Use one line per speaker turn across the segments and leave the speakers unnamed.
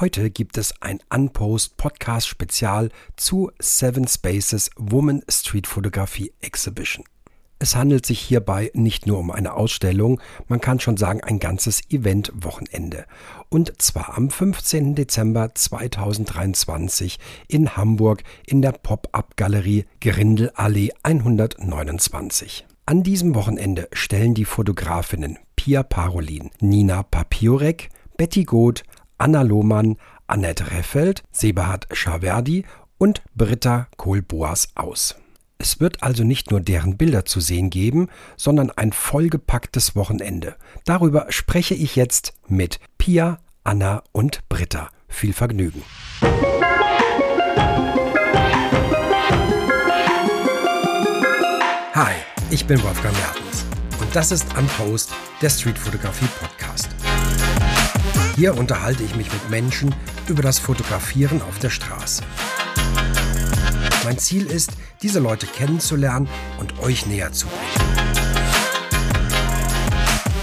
Heute gibt es ein Unpost Podcast Spezial zu Seven Spaces Woman Street Photography Exhibition. Es handelt sich hierbei nicht nur um eine Ausstellung, man kann schon sagen ein ganzes Event-Wochenende. Und zwar am 15. Dezember 2023 in Hamburg in der Pop-up-Galerie Grindelallee 129. An diesem Wochenende stellen die Fotografinnen Pia Parolin, Nina Papiorek, Betty Goth, Anna Lohmann, Annette Reffeld, Sebahard Schaverdi und Britta Kohlboas aus. Es wird also nicht nur deren Bilder zu sehen geben, sondern ein vollgepacktes Wochenende. Darüber spreche ich jetzt mit Pia, Anna und Britta. Viel Vergnügen. Hi, ich bin Wolfgang Mertens und das ist Unpost, der Street Fotografie Podcast. Hier unterhalte ich mich mit Menschen über das Fotografieren auf der Straße. Mein Ziel ist, diese Leute kennenzulernen und euch näher zu bringen.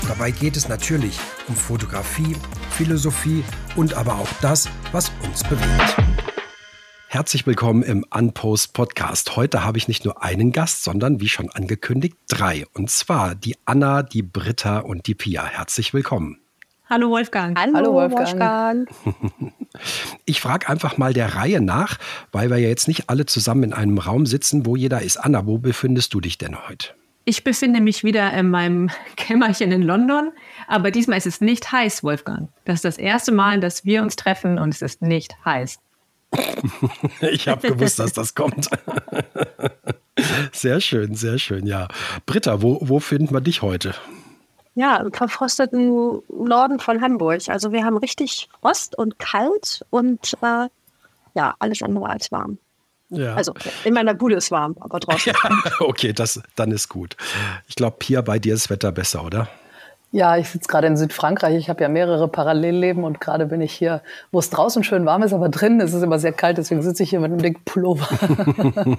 Dabei geht es natürlich um Fotografie, Philosophie und aber auch das, was uns bewegt. Herzlich willkommen im Unpost Podcast. Heute habe ich nicht nur einen Gast, sondern wie schon angekündigt drei. Und zwar die Anna, die Britta und die Pia. Herzlich willkommen.
Hallo Wolfgang.
Hallo, Hallo Wolfgang.
Ich frage einfach mal der Reihe nach, weil wir ja jetzt nicht alle zusammen in einem Raum sitzen, wo jeder ist. Anna, wo befindest du dich denn heute?
Ich befinde mich wieder in meinem Kämmerchen in London, aber diesmal ist es nicht heiß, Wolfgang. Das ist das erste Mal, dass wir uns treffen und es ist nicht heiß.
ich habe gewusst, dass das kommt. sehr schön, sehr schön, ja. Britta, wo, wo finden wir dich heute?
Ja, im verfrosteten Norden von Hamburg. Also wir haben richtig Frost und kalt und äh, ja, alles andere als warm. Ja. Also in meiner Bude ist warm, aber draußen.
Ja, okay, das, dann ist gut. Ich glaube, Pia, bei dir ist das Wetter besser, oder?
Ja, ich sitze gerade in Südfrankreich. Ich habe ja mehrere Parallelleben und gerade bin ich hier, wo es draußen schön warm ist, aber drinnen ist es immer sehr kalt. Deswegen sitze ich hier mit einem dicken Pullover.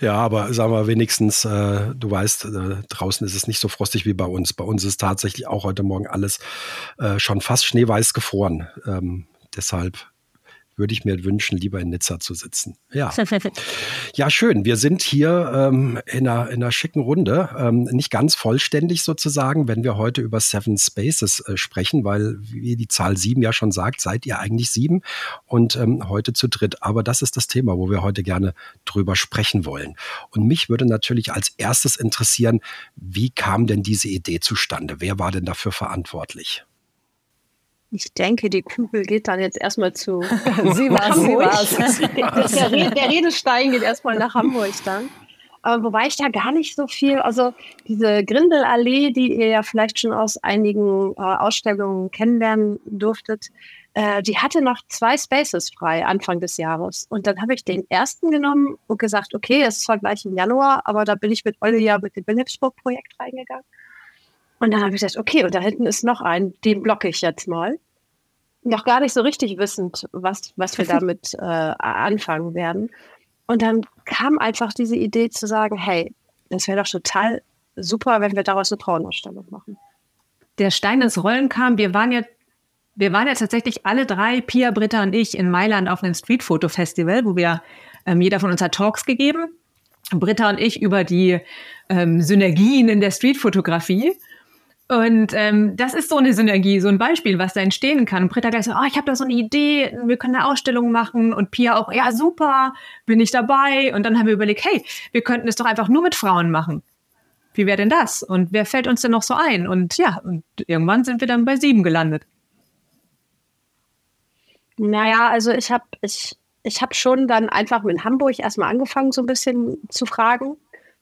ja, aber sagen wir wenigstens, äh, du weißt, äh, draußen ist es nicht so frostig wie bei uns. Bei uns ist tatsächlich auch heute Morgen alles äh, schon fast schneeweiß gefroren. Ähm, deshalb würde ich mir wünschen, lieber in Nizza zu sitzen. Ja, ja schön. Wir sind hier ähm, in, einer, in einer schicken Runde. Ähm, nicht ganz vollständig sozusagen, wenn wir heute über Seven Spaces äh, sprechen, weil, wie die Zahl sieben ja schon sagt, seid ihr eigentlich sieben und ähm, heute zu dritt. Aber das ist das Thema, wo wir heute gerne drüber sprechen wollen. Und mich würde natürlich als erstes interessieren, wie kam denn diese Idee zustande? Wer war denn dafür verantwortlich?
Ich denke, die Kugel geht dann jetzt erstmal zu
Sie war sie war's.
Der, der Redestein geht erstmal nach Hamburg dann. Aber wobei ich da gar nicht so viel, also diese Grindelallee, die ihr ja vielleicht schon aus einigen äh, Ausstellungen kennenlernen durftet, äh, die hatte noch zwei Spaces frei Anfang des Jahres. Und dann habe ich den ersten genommen und gesagt, okay, es ist zwar gleich im Januar, aber da bin ich mit Olle ja mit dem Wilhelmsburg-Projekt reingegangen. Und dann habe ich gesagt, okay, und da hinten ist noch ein, den blocke ich jetzt mal. Noch gar nicht so richtig wissend, was, was wir damit äh, anfangen werden. Und dann kam einfach diese Idee zu sagen, hey, das wäre doch total super, wenn wir daraus eine Frauenausstellung machen.
Der Stein ins Rollen kam, wir waren ja wir waren ja tatsächlich alle drei, Pia, Britta und ich, in Mailand auf einem Streetfoto-Festival, wo wir, ähm, jeder von uns hat Talks gegeben. Britta und ich über die ähm, Synergien in der Streetfotografie. Und ähm, das ist so eine Synergie, so ein Beispiel, was da entstehen kann. Und Britta gleich so, oh, ich habe da so eine Idee, wir können eine Ausstellung machen. Und Pia auch, ja super, bin ich dabei. Und dann haben wir überlegt, hey, wir könnten es doch einfach nur mit Frauen machen. Wie wäre denn das? Und wer fällt uns denn noch so ein? Und ja, und irgendwann sind wir dann bei sieben gelandet.
Naja, also ich habe ich, ich hab schon dann einfach in Hamburg erstmal angefangen, so ein bisschen zu fragen.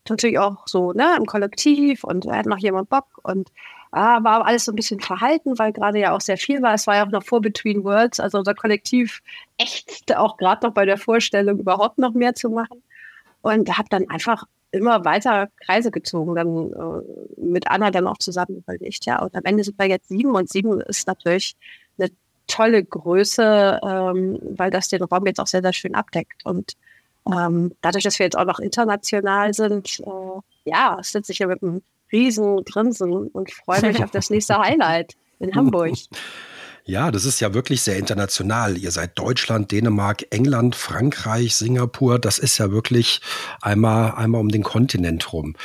Natürlich auch so ne, im Kollektiv und hat noch jemand Bock und Ah, war alles so ein bisschen verhalten, weil gerade ja auch sehr viel war. Es war ja auch noch vor Between Worlds, also unser Kollektiv ächzte auch gerade noch bei der Vorstellung, überhaupt noch mehr zu machen. Und habe dann einfach immer weiter Kreise gezogen, dann äh, mit Anna dann auch zusammen überlegt. Ja, und am Ende sind wir jetzt sieben und sieben ist natürlich eine tolle Größe, ähm, weil das den Raum jetzt auch sehr, sehr schön abdeckt. Und ähm, dadurch, dass wir jetzt auch noch international sind, äh, ja, sitze ich ja mit einem riesen Grinsen und freue mich auf das nächste Highlight in Hamburg.
Ja, das ist ja wirklich sehr international. Ihr seid Deutschland, Dänemark, England, Frankreich, Singapur. Das ist ja wirklich einmal, einmal um den Kontinent rum.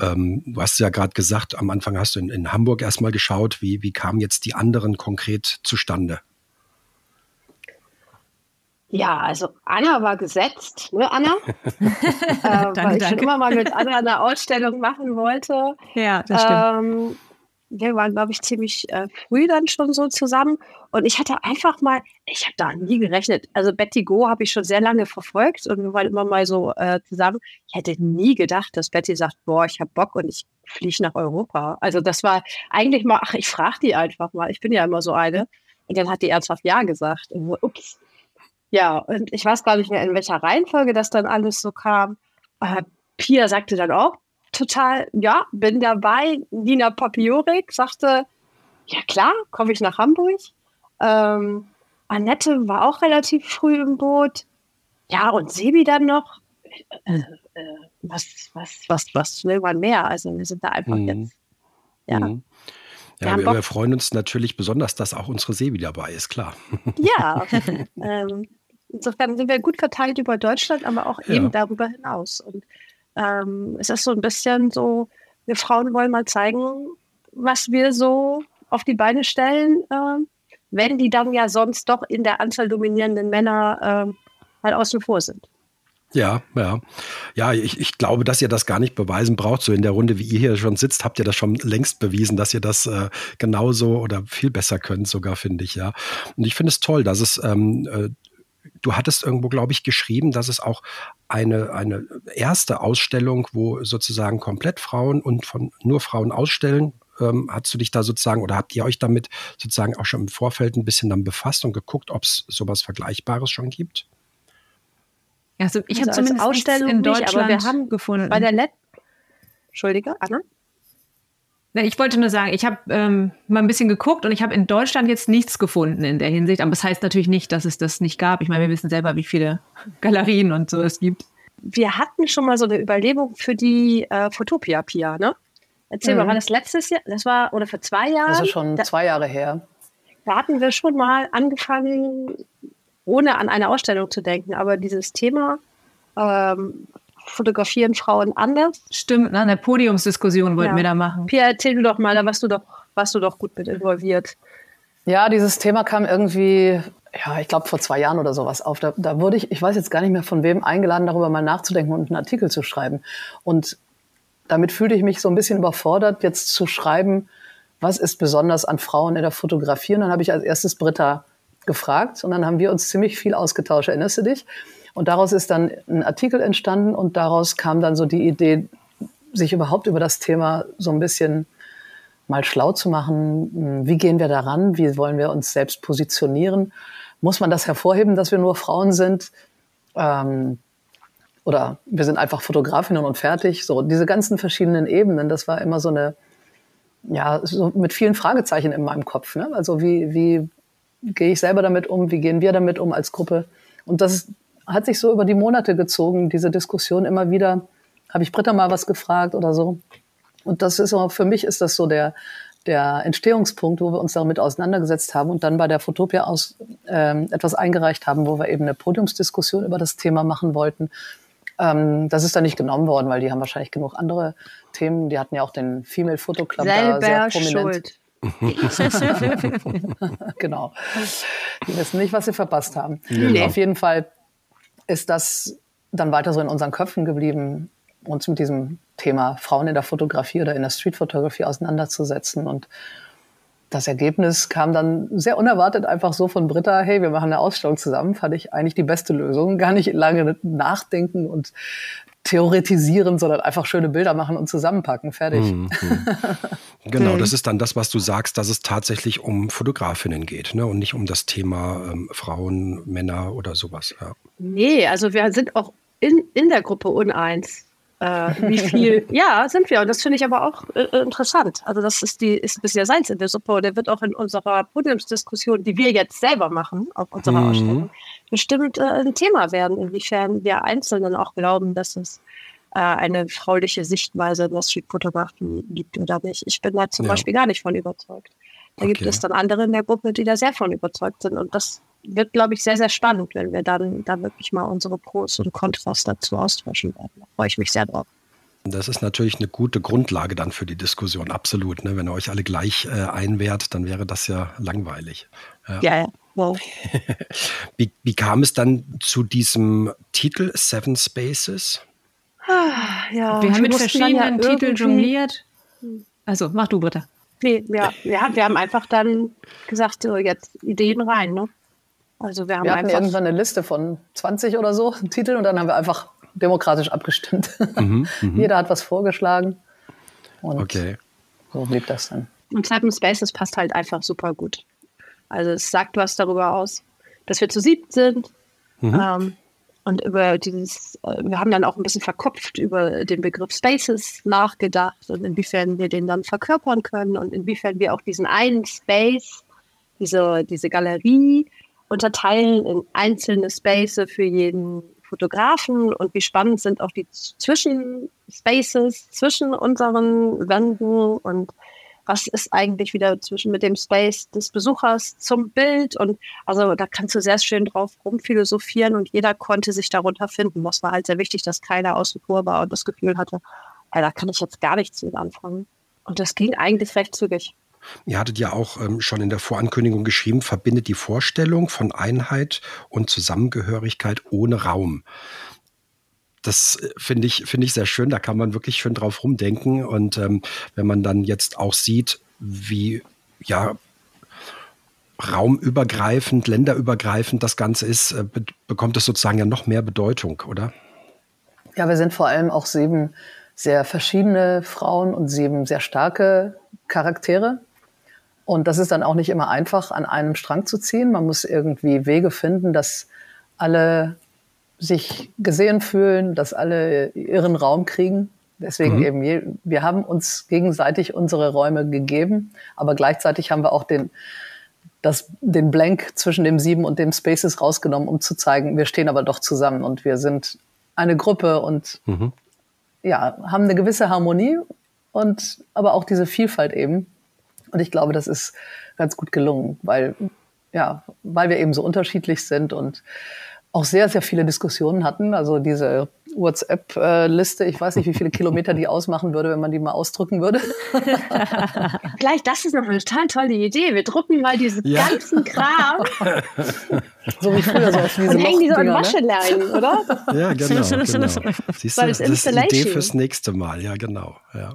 Ähm, du hast ja gerade gesagt, am Anfang hast du in, in Hamburg erstmal geschaut. Wie, wie kamen jetzt die anderen konkret zustande?
Ja, also Anna war gesetzt, ne Anna? äh, danke, weil ich danke. schon immer mal mit Anna eine Ausstellung machen wollte.
Ja, das stimmt. Ähm,
wir waren, glaube ich, ziemlich äh, früh dann schon so zusammen. Und ich hatte einfach mal, ich habe da nie gerechnet. Also Betty Go habe ich schon sehr lange verfolgt und wir waren immer mal so äh, zusammen. Ich hätte nie gedacht, dass Betty sagt, boah, ich habe Bock und ich fliege nach Europa. Also das war eigentlich mal, ach, ich frage die einfach mal. Ich bin ja immer so eine. Und dann hat die ernsthaft Ja gesagt. Und, ups. Ja, und ich weiß gar nicht mehr, in welcher Reihenfolge das dann alles so kam. Äh, Pia sagte dann auch, total, ja, bin dabei. Nina Papiorik sagte, ja klar, komme ich nach Hamburg. Ähm, Annette war auch relativ früh im Boot. Ja, und Sebi dann noch. Äh, äh, was, was, was, was will man mehr? Also wir sind da einfach mhm. jetzt. Ja. Mhm.
Ja, wir, wir, freuen uns natürlich besonders, dass auch unsere Sebi dabei ist, klar.
Ja, ähm, insofern sind wir gut verteilt über Deutschland, aber auch eben darüber hinaus. Und ähm, es ist so ein bisschen so, wir Frauen wollen mal zeigen, was wir so auf die Beine stellen, äh, wenn die dann ja sonst doch in der Anzahl dominierenden Männer äh, halt außen vor sind.
Ja, ja. Ja, ich, ich glaube, dass ihr das gar nicht beweisen braucht. So in der Runde, wie ihr hier schon sitzt, habt ihr das schon längst bewiesen, dass ihr das äh, genauso oder viel besser könnt, sogar, finde ich, ja. Und ich finde es toll, dass es ähm, äh, du hattest irgendwo, glaube ich, geschrieben, dass es auch eine, eine erste Ausstellung, wo sozusagen komplett Frauen und von nur Frauen ausstellen. Ähm, hast du dich da sozusagen oder habt ihr euch damit sozusagen auch schon im Vorfeld ein bisschen dann befasst und geguckt, ob es sowas Vergleichbares schon gibt?
Ja, also ich also habe zumindest Ausstellung in Deutschland nicht, aber wir haben gefunden.
Bei der Let Entschuldige, Anna?
Ich wollte nur sagen, ich habe ähm, mal ein bisschen geguckt und ich habe in Deutschland jetzt nichts gefunden in der Hinsicht. Aber das heißt natürlich nicht, dass es das nicht gab. Ich meine, wir wissen selber, wie viele Galerien und so es gibt.
Wir hatten schon mal so eine Überlegung für die äh, Fotopia Pia, ne? Erzähl mhm. mal, war das letztes Jahr? Das war, oder vor zwei Jahren?
Das ist schon da, zwei Jahre her.
Da hatten wir schon mal angefangen, ohne an eine Ausstellung zu denken, aber dieses Thema ähm, fotografieren Frauen anders.
Stimmt, ne? eine Podiumsdiskussion wollten ja. wir da machen.
Pia, erzähl du doch mal, da warst du doch, warst du doch gut mit involviert.
Ja, dieses Thema kam irgendwie, ja, ich glaube vor zwei Jahren oder sowas auf. Da, da wurde ich, ich weiß jetzt gar nicht mehr von wem, eingeladen, darüber mal nachzudenken und einen Artikel zu schreiben. Und damit fühlte ich mich so ein bisschen überfordert, jetzt zu schreiben, was ist besonders an Frauen in der Fotografie. Und dann habe ich als erstes Britta gefragt und dann haben wir uns ziemlich viel ausgetauscht. Erinnerst du dich? Und daraus ist dann ein Artikel entstanden und daraus kam dann so die Idee, sich überhaupt über das Thema so ein bisschen mal schlau zu machen. Wie gehen wir daran? Wie wollen wir uns selbst positionieren? Muss man das hervorheben, dass wir nur Frauen sind? Ähm, oder wir sind einfach Fotografinnen und fertig. So diese ganzen verschiedenen Ebenen, das war immer so eine, ja, so mit vielen Fragezeichen in meinem Kopf. Ne? Also wie, wie gehe ich selber damit um? Wie gehen wir damit um als Gruppe? Und das hat sich so über die Monate gezogen, diese Diskussion immer wieder. Habe ich Britta mal was gefragt oder so? Und das ist auch, für mich ist das so der, der Entstehungspunkt, wo wir uns damit auseinandergesetzt haben und dann bei der Fotopia aus ähm, etwas eingereicht haben, wo wir eben eine Podiumsdiskussion über das Thema machen wollten. Ähm, das ist dann nicht genommen worden, weil die haben wahrscheinlich genug andere Themen. Die hatten ja auch den Female Photo Club
Selber da sehr prominent. Schuld.
genau. Die wissen nicht, was sie verpasst haben. Genau. Auf jeden Fall ist das dann weiter so in unseren Köpfen geblieben, uns mit diesem Thema Frauen in der Fotografie oder in der Streetfotografie auseinanderzusetzen. Und das Ergebnis kam dann sehr unerwartet einfach so von Britta, hey, wir machen eine Ausstellung zusammen, fand ich eigentlich die beste Lösung. Gar nicht lange nachdenken und theoretisieren, sondern einfach schöne Bilder machen und zusammenpacken. Fertig. Mhm.
genau, mhm. das ist dann das, was du sagst, dass es tatsächlich um Fotografinnen geht ne? und nicht um das Thema ähm, Frauen, Männer oder sowas. Ja.
Nee, also wir sind auch in, in der Gruppe uneins. Äh, wie viel, ja, sind wir. Und das finde ich aber auch äh, interessant. Also, das ist die, ist ein bisschen Salz in der Suppe. Und der wird auch in unserer Podiumsdiskussion, die wir jetzt selber machen, auf unserer mhm. Ausstellung, bestimmt äh, ein Thema werden, inwiefern wir Einzelnen auch glauben, dass es äh, eine frauliche Sichtweise in Streetfotografie gibt oder nicht. Ich bin da zum ja. Beispiel gar nicht von überzeugt. Da okay. gibt es dann andere in der Gruppe, die da sehr von überzeugt sind. Und das wird, glaube ich, sehr, sehr spannend, wenn wir dann da wirklich mal unsere Pros und Kontras dazu austauschen werden. Da freue ich mich sehr drauf.
Das ist natürlich eine gute Grundlage dann für die Diskussion, absolut. Ne? Wenn ihr euch alle gleich äh, einwehrt, dann wäre das ja langweilig.
Ja, ja. ja. Wow.
wie, wie kam es dann zu diesem Titel Seven Spaces?
Ah, ja, wir haben mit verschiedenen ja Titeln jongliert. Also, mach du, Britta.
Nee, ja, wir, haben, wir haben einfach dann gesagt, so jetzt Ideen rein. Ne?
Also wir haben wir hatten irgendwann eine Liste von 20 oder so Titeln und dann haben wir einfach demokratisch abgestimmt. Mhm, mhm, Jeder hat was vorgeschlagen. Und okay. so blieb das dann.
Und Seven Spaces passt halt einfach super gut. Also es sagt was darüber aus, dass wir zu siebt sind. Mhm. Ähm, und über dieses, äh, wir haben dann auch ein bisschen verkopft über den Begriff Spaces nachgedacht und inwiefern wir den dann verkörpern können und inwiefern wir auch diesen einen Space, diese, diese Galerie unterteilen in einzelne Spaces für jeden Fotografen und wie spannend sind auch die Zwischenspaces zwischen unseren Wänden und was ist eigentlich wieder zwischen mit dem Space des Besuchers zum Bild und also da kannst du sehr schön drauf rumphilosophieren und jeder konnte sich darunter finden. Das war halt sehr wichtig, dass keiner außen vor war und das Gefühl hatte, ey, da kann ich jetzt gar nichts mit anfangen. Und das ging eigentlich recht zügig.
Ihr hattet ja auch ähm, schon in der Vorankündigung geschrieben, verbindet die Vorstellung von Einheit und Zusammengehörigkeit ohne Raum. Das äh, finde ich, finde ich sehr schön. Da kann man wirklich schön drauf rumdenken. Und ähm, wenn man dann jetzt auch sieht, wie ja raumübergreifend, länderübergreifend das Ganze ist, äh, be bekommt es sozusagen ja noch mehr Bedeutung, oder?
Ja, wir sind vor allem auch sieben sehr verschiedene Frauen und sieben sehr starke Charaktere. Und das ist dann auch nicht immer einfach, an einem Strang zu ziehen. Man muss irgendwie Wege finden, dass alle sich gesehen fühlen, dass alle ihren Raum kriegen. Deswegen mhm. eben, wir haben uns gegenseitig unsere Räume gegeben, aber gleichzeitig haben wir auch den, das, den Blank zwischen dem Sieben und dem Spaces rausgenommen, um zu zeigen, wir stehen aber doch zusammen und wir sind eine Gruppe und mhm. ja, haben eine gewisse Harmonie und aber auch diese Vielfalt eben. Und ich glaube, das ist ganz gut gelungen, weil, ja, weil wir eben so unterschiedlich sind und auch sehr, sehr viele Diskussionen hatten. Also diese WhatsApp-Liste, ich weiß nicht, wie viele Kilometer die ausmachen würde, wenn man die mal ausdrücken würde.
Vielleicht, das ist noch eine total tolle Idee. Wir drucken mal diesen ja. ganzen Kram.
so wie früher, so auf diese
Und hängen die so an Wascheleinen,
ne? oder? Ja, genau. genau. Siehst du, das ist die Idee fürs nächste Mal. Ja, genau. Ja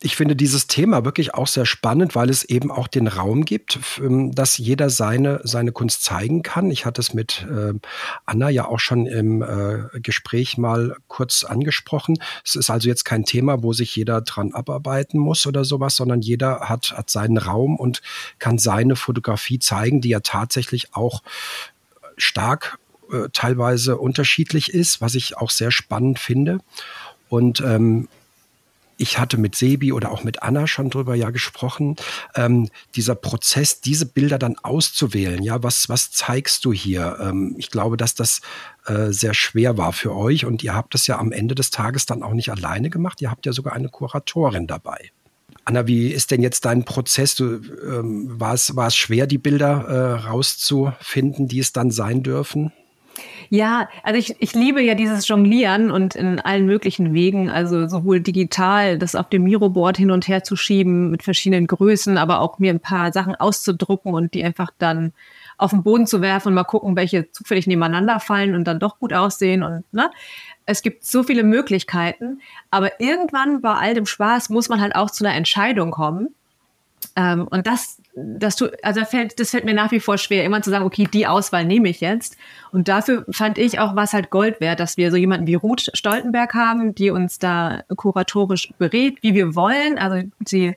ich finde dieses Thema wirklich auch sehr spannend, weil es eben auch den Raum gibt, ähm, dass jeder seine, seine Kunst zeigen kann. Ich hatte es mit äh, Anna ja auch schon im äh, Gespräch mal kurz angesprochen. Es ist also jetzt kein Thema, wo sich jeder dran abarbeiten muss oder sowas, sondern jeder hat, hat seinen Raum und kann seine Fotografie zeigen, die ja tatsächlich auch stark äh, teilweise unterschiedlich ist, was ich auch sehr spannend finde. Und ähm, ich hatte mit Sebi oder auch mit Anna schon drüber ja gesprochen, ähm, dieser Prozess, diese Bilder dann auszuwählen. Ja, was, was zeigst du hier? Ähm, ich glaube, dass das äh, sehr schwer war für euch und ihr habt das ja am Ende des Tages dann auch nicht alleine gemacht. Ihr habt ja sogar eine Kuratorin dabei. Anna, wie ist denn jetzt dein Prozess? Du, ähm, war, es, war es schwer, die Bilder äh, rauszufinden, die es dann sein dürfen?
Ja, also ich, ich liebe ja dieses Jonglieren und in allen möglichen Wegen, also sowohl digital, das auf dem Miroboard hin und her zu schieben mit verschiedenen Größen, aber auch mir ein paar Sachen auszudrucken und die einfach dann auf den Boden zu werfen und mal gucken, welche zufällig nebeneinander fallen und dann doch gut aussehen und ne. Es gibt so viele Möglichkeiten, aber irgendwann bei all dem Spaß muss man halt auch zu einer Entscheidung kommen. Ähm, und das, das, tu, also fällt, das fällt mir nach wie vor schwer, immer zu sagen, okay, die Auswahl nehme ich jetzt. Und dafür fand ich auch was halt Gold wert, dass wir so jemanden wie Ruth Stoltenberg haben, die uns da kuratorisch berät, wie wir wollen. Also sie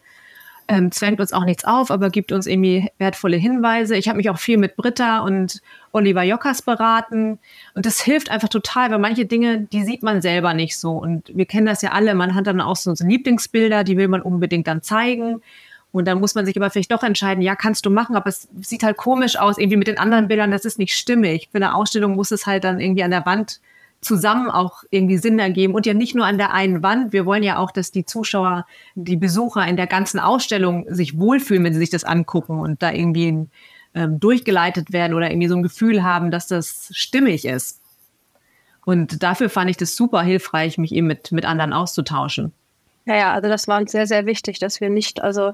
ähm, zwängt uns auch nichts auf, aber gibt uns irgendwie wertvolle Hinweise. Ich habe mich auch viel mit Britta und Oliver Jockers beraten. Und das hilft einfach total, weil manche Dinge, die sieht man selber nicht so. Und wir kennen das ja alle. Man hat dann auch so Lieblingsbilder, die will man unbedingt dann zeigen. Und dann muss man sich aber vielleicht doch entscheiden, ja, kannst du machen, aber es sieht halt komisch aus, irgendwie mit den anderen Bildern, das ist nicht stimmig. Für eine Ausstellung muss es halt dann irgendwie an der Wand zusammen auch irgendwie Sinn ergeben und ja nicht nur an der einen Wand. Wir wollen ja auch, dass die Zuschauer, die Besucher in der ganzen Ausstellung sich wohlfühlen, wenn sie sich das angucken und da irgendwie ähm, durchgeleitet werden oder irgendwie so ein Gefühl haben, dass das stimmig ist. Und dafür fand ich das super hilfreich, mich eben mit, mit anderen auszutauschen.
Ja, ja, also das war uns sehr, sehr wichtig, dass wir nicht, also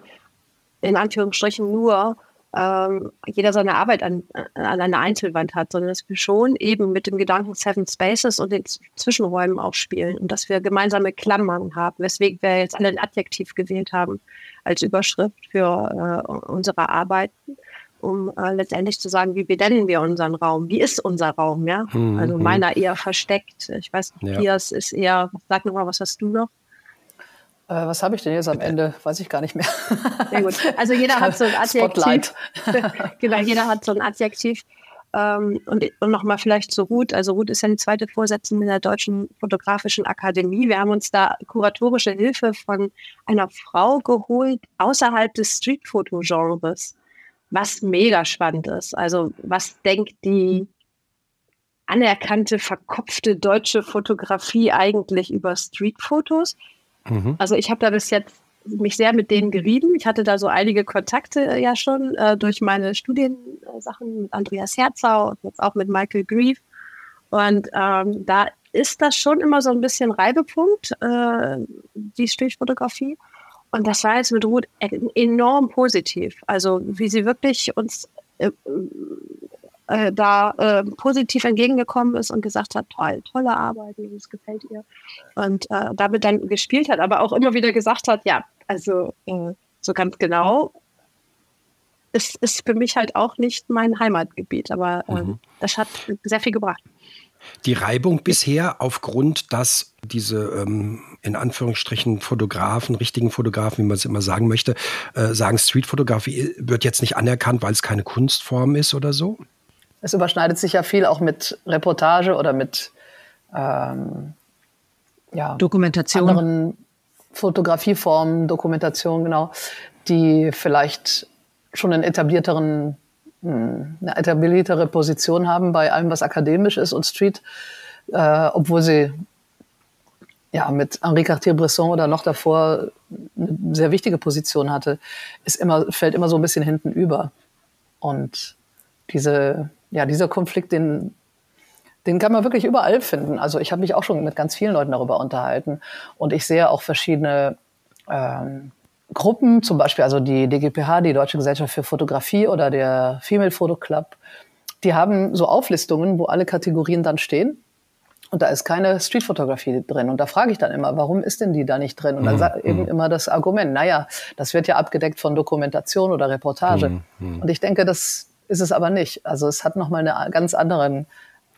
in Anführungsstrichen nur ähm, jeder seine Arbeit an, an einer Einzelwand hat, sondern dass wir schon eben mit dem Gedanken Seven Spaces und den Zwischenräumen auch spielen und dass wir gemeinsame Klammern haben, weswegen wir jetzt alle ein Adjektiv gewählt haben als Überschrift für äh, unsere Arbeiten um äh, letztendlich zu sagen, wie benennen wir unseren Raum? Wie ist unser Raum? Ja, mhm. also meiner eher versteckt. Ich weiß, Matthias ja. ist eher. Sag noch mal, was hast du noch?
Äh, was habe ich denn jetzt am Ende? Weiß ich gar nicht mehr.
Sehr gut. Also jeder hat so ein Adjektiv. genau, jeder hat so ein Adjektiv. Ähm, und, und nochmal vielleicht zu Ruth. Also Ruth ist ja die zweite Vorsitzende der Deutschen Fotografischen Akademie. Wir haben uns da kuratorische Hilfe von einer Frau geholt außerhalb des Streetfoto-Genres, was mega spannend ist. Also was denkt die anerkannte, verkopfte deutsche Fotografie eigentlich über Streetfotos? Mhm. Also ich habe da bis jetzt mich sehr mit denen gerieben. Ich hatte da so einige Kontakte äh, ja schon äh, durch meine Studiensachen mit Andreas Herzau und jetzt auch mit Michael Grief. Und ähm, da ist das schon immer so ein bisschen Reibepunkt, äh, die Streetfotografie. Und das war jetzt mit Ruth e-, enorm positiv. Also wie sie wirklich uns äh, äh, da äh, positiv entgegengekommen ist und gesagt hat, toll, tolle Arbeit, das gefällt ihr. Und äh, damit dann gespielt hat, aber auch immer wieder gesagt hat, ja, also äh, so ganz genau ist, ist für mich halt auch nicht mein Heimatgebiet, aber äh, mhm. das hat sehr viel gebracht.
Die Reibung bisher aufgrund, dass diese ähm, in Anführungsstrichen Fotografen, richtigen Fotografen, wie man es immer sagen möchte, äh, sagen, Streetfotografie wird jetzt nicht anerkannt, weil es keine Kunstform ist oder so?
Es überschneidet sich ja viel auch mit Reportage oder mit ähm,
ja, Dokumentation.
anderen Fotografieformen, Dokumentation, genau, die vielleicht schon einen etablierteren, hm, eine etabliertere Position haben bei allem, was akademisch ist und Street, äh, obwohl sie ja mit Henri Cartier-Bresson oder noch davor eine sehr wichtige Position hatte, ist immer, fällt immer so ein bisschen hinten über. Und diese ja, dieser Konflikt, den, den kann man wirklich überall finden. Also ich habe mich auch schon mit ganz vielen Leuten darüber unterhalten und ich sehe auch verschiedene ähm, Gruppen, zum Beispiel also die DGPH, die Deutsche Gesellschaft für Fotografie oder der Female Photo Club, die haben so Auflistungen, wo alle Kategorien dann stehen. Und da ist keine Streetfotografie drin. Und da frage ich dann immer, warum ist denn die da nicht drin? Und dann mhm. sagt eben mhm. immer das Argument, naja, das wird ja abgedeckt von Dokumentation oder Reportage. Mhm. mhm. Und ich denke, das ist es aber nicht. Also es hat nochmal einen ganz anderen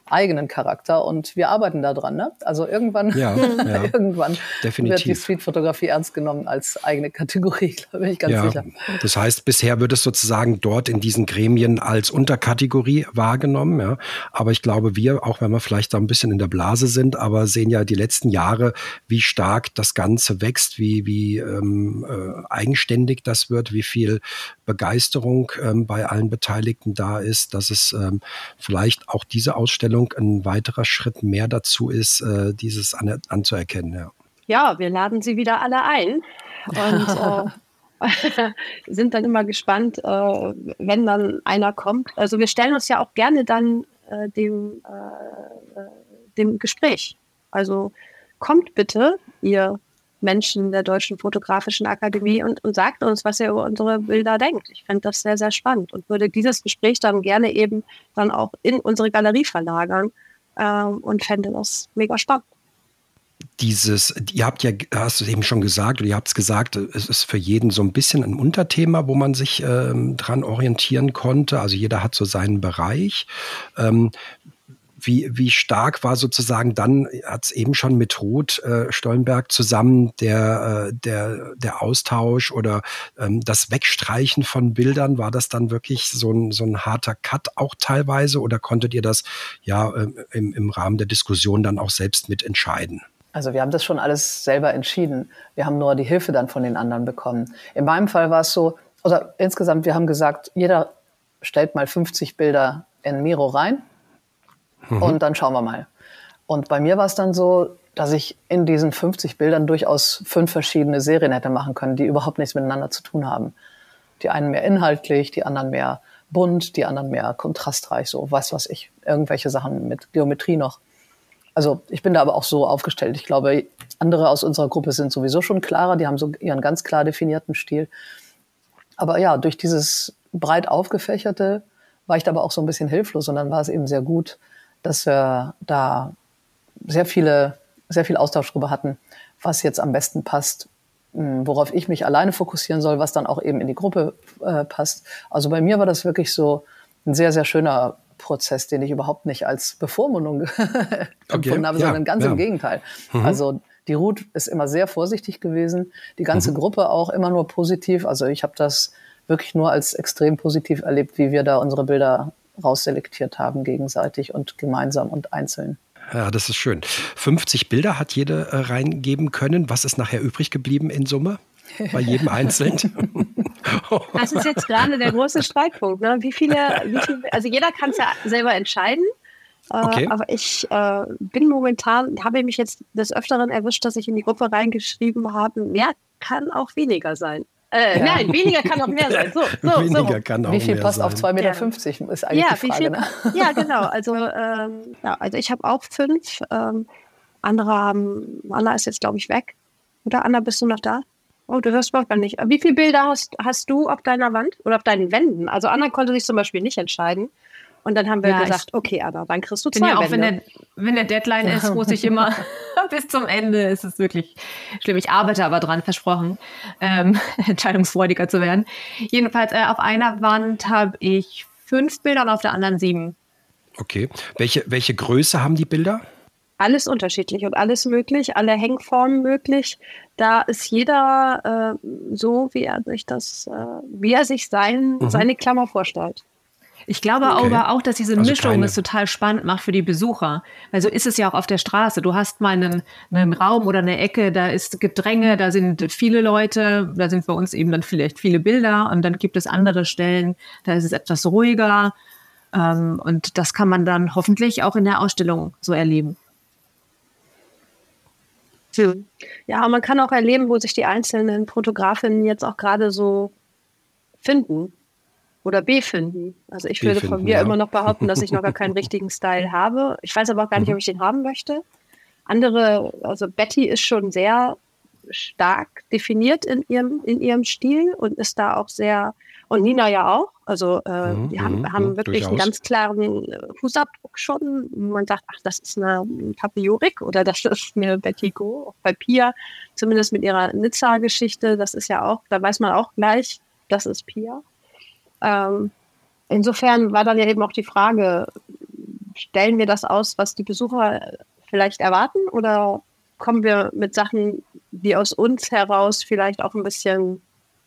eigenen Charakter und wir arbeiten daran. Ne? Also irgendwann, ja, ja. irgendwann Definitiv. wird die Streetfotografie ernst genommen als eigene Kategorie, bin ich ganz ja, sicher.
Das heißt, bisher wird es sozusagen dort in diesen Gremien als Unterkategorie wahrgenommen. Ja. Aber ich glaube, wir, auch wenn wir vielleicht da ein bisschen in der Blase sind, aber sehen ja die letzten Jahre, wie stark das Ganze wächst, wie, wie ähm, äh, eigenständig das wird, wie viel Begeisterung ähm, bei allen Beteiligten da ist, dass es ähm, vielleicht auch diese Ausstellung Ausstellung ein weiterer Schritt mehr dazu ist, äh, dieses an, anzuerkennen. Ja.
ja, wir laden Sie wieder alle ein und äh, sind dann immer gespannt, äh, wenn dann einer kommt. Also wir stellen uns ja auch gerne dann äh, dem, äh, dem Gespräch. Also kommt bitte, ihr Menschen der Deutschen Fotografischen Akademie und, und sagt uns, was ihr über unsere Bilder denkt. Ich fände das sehr, sehr spannend und würde dieses Gespräch dann gerne eben dann auch in unsere Galerie verlagern ähm, und fände das mega spannend.
Dieses, ihr habt ja, hast du eben schon gesagt, oder ihr habt es gesagt, es ist für jeden so ein bisschen ein Unterthema, wo man sich ähm, dran orientieren konnte. Also jeder hat so seinen Bereich. Ähm, wie, wie stark war sozusagen dann, hat es eben schon mit Ruth äh, Stollenberg zusammen der, äh, der, der Austausch oder ähm, das Wegstreichen von Bildern, war das dann wirklich so ein, so ein harter Cut auch teilweise oder konntet ihr das ja äh, im, im Rahmen der Diskussion dann auch selbst mitentscheiden?
Also wir haben das schon alles selber entschieden. Wir haben nur die Hilfe dann von den anderen bekommen. In meinem Fall war es so, also insgesamt, wir haben gesagt, jeder stellt mal 50 Bilder in Miro rein Mhm. Und dann schauen wir mal. Und bei mir war es dann so, dass ich in diesen 50 Bildern durchaus fünf verschiedene Serien hätte machen können, die überhaupt nichts miteinander zu tun haben. Die einen mehr inhaltlich, die anderen mehr bunt, die anderen mehr kontrastreich, so was was ich, irgendwelche Sachen mit Geometrie noch. Also ich bin da aber auch so aufgestellt. Ich glaube, andere aus unserer Gruppe sind sowieso schon klarer, die haben so ihren ganz klar definierten Stil. Aber ja, durch dieses breit aufgefächerte war ich da aber auch so ein bisschen hilflos und dann war es eben sehr gut, dass wir da sehr viele, sehr viel Austausch darüber hatten, was jetzt am besten passt, hm, worauf ich mich alleine fokussieren soll, was dann auch eben in die Gruppe äh, passt. Also bei mir war das wirklich so ein sehr, sehr schöner Prozess, den ich überhaupt nicht als Bevormundung empfunden habe, ja, sondern ganz ja. im Gegenteil. Mhm. Also die Ruth ist immer sehr vorsichtig gewesen, die ganze mhm. Gruppe auch immer nur positiv. Also ich habe das wirklich nur als extrem positiv erlebt, wie wir da unsere Bilder rausselektiert haben, gegenseitig und gemeinsam und einzeln.
Ja, das ist schön. 50 Bilder hat jede äh, reingeben können. Was ist nachher übrig geblieben in Summe? Bei jedem einzeln.
das ist jetzt gerade der große Streitpunkt. Ne? Wie, viele, wie viele, also jeder kann es ja selber entscheiden. Äh, okay. aber ich äh, bin momentan, habe mich jetzt des Öfteren erwischt, dass ich in die Gruppe reingeschrieben habe, mehr kann auch weniger sein. Äh, ja. Nein, weniger kann auch mehr sein. So, so,
weniger so. kann auch
Wie viel
mehr
passt
sein.
auf 2,50 Meter? Ja. Ist eigentlich ja, die Frage. Viel, ne?
Ja, genau. Also, ähm, ja, also ich habe auch fünf. Ähm, andere haben, Anna ist jetzt, glaube ich, weg. Oder Anna, bist du noch da? Oh, du hörst überhaupt gar nicht. Wie viele Bilder hast, hast du auf deiner Wand oder auf deinen Wänden? Also Anna konnte sich zum Beispiel nicht entscheiden. Und dann haben wir ja, gesagt, okay, Anna, dann kriegst du zwei
ja
auch,
wenn der, wenn der Deadline ist, muss ich immer bis zum Ende. Es ist wirklich schlimm. Ich arbeite aber dran, versprochen, ähm, entscheidungsfreudiger zu werden. Jedenfalls äh, auf einer Wand habe ich fünf Bilder und auf der anderen sieben.
Okay. Welche, welche Größe haben die Bilder?
Alles unterschiedlich und alles möglich, alle Hängformen möglich. Da ist jeder äh, so, wie er sich das, äh, wie er sich sein, mhm. seine Klammer vorstellt.
Ich glaube okay. aber auch, dass diese also Mischung keine. es total spannend macht für die Besucher. Weil so ist es ja auch auf der Straße. Du hast mal einen, einen Raum oder eine Ecke, da ist Gedränge, da sind viele Leute, da sind bei uns eben dann vielleicht viele Bilder und dann gibt es andere Stellen, da ist es etwas ruhiger. Ähm, und das kann man dann hoffentlich auch in der Ausstellung so erleben.
Ja, man kann auch erleben, wo sich die einzelnen Fotografinnen jetzt auch gerade so finden oder B finden. Also ich würde von mir ja. immer noch behaupten, dass ich noch gar keinen richtigen Style habe. Ich weiß aber auch gar nicht, mhm. ob ich den haben möchte. Andere, also Betty ist schon sehr stark definiert in ihrem, in ihrem Stil und ist da auch sehr, und Nina ja auch. Also äh, mhm, die haben, mhm, haben wirklich durchaus. einen ganz klaren äh, Fußabdruck schon. Man sagt, ach, das ist eine Papiorik oder das ist eine Betty Go. Auch bei Pia, zumindest mit ihrer Nizza-Geschichte, das ist ja auch, da weiß man auch gleich, das ist Pia. Ähm, insofern war dann ja eben auch die Frage, stellen wir das aus, was die Besucher vielleicht erwarten oder kommen wir mit Sachen, die aus uns heraus vielleicht auch ein bisschen,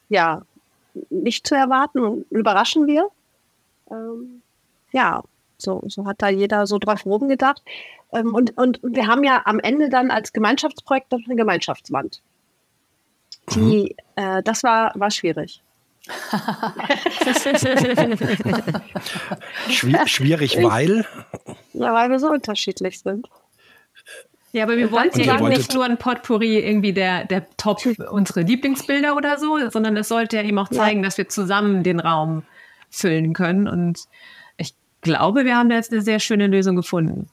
ja, nicht zu erwarten und überraschen wir? Ähm, ja, so, so hat da jeder so drauf rumgedacht. Ähm, und, und wir haben ja am Ende dann als Gemeinschaftsprojekt eine Gemeinschaftswand. Die, mhm. äh, das war, war schwierig.
Schwierig, weil?
Ja, weil wir so unterschiedlich sind.
Ja, aber wir wollten ja eben nicht nur ein Potpourri irgendwie der, der Top, unsere Lieblingsbilder oder so, sondern es sollte ja eben auch zeigen, ja. dass wir zusammen den Raum füllen können. Und ich glaube, wir haben da jetzt eine sehr schöne Lösung gefunden.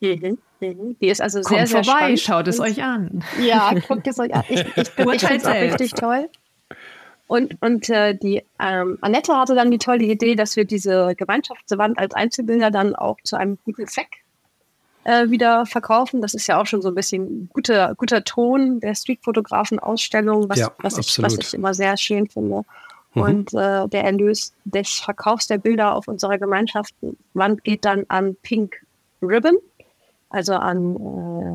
Mhm. Mhm. Die ist also
Kommt
sehr, sehr
vorbei,
spannend.
schaut es euch an.
Ja, guckt es euch an. Ich, ich, ich finde es auch richtig toll. Und, und äh, die ähm, Annette hatte dann die tolle Idee, dass wir diese Gemeinschaftswand als Einzelbilder dann auch zu einem guten Zweck äh, wieder verkaufen. Das ist ja auch schon so ein bisschen guter, guter Ton der Streetfotografen-Ausstellung, was, ja, was, ich, was ich immer sehr schön finde. Mhm. Und äh, der Erlös des Verkaufs der Bilder auf unserer Gemeinschaftswand geht dann an Pink Ribbon, also an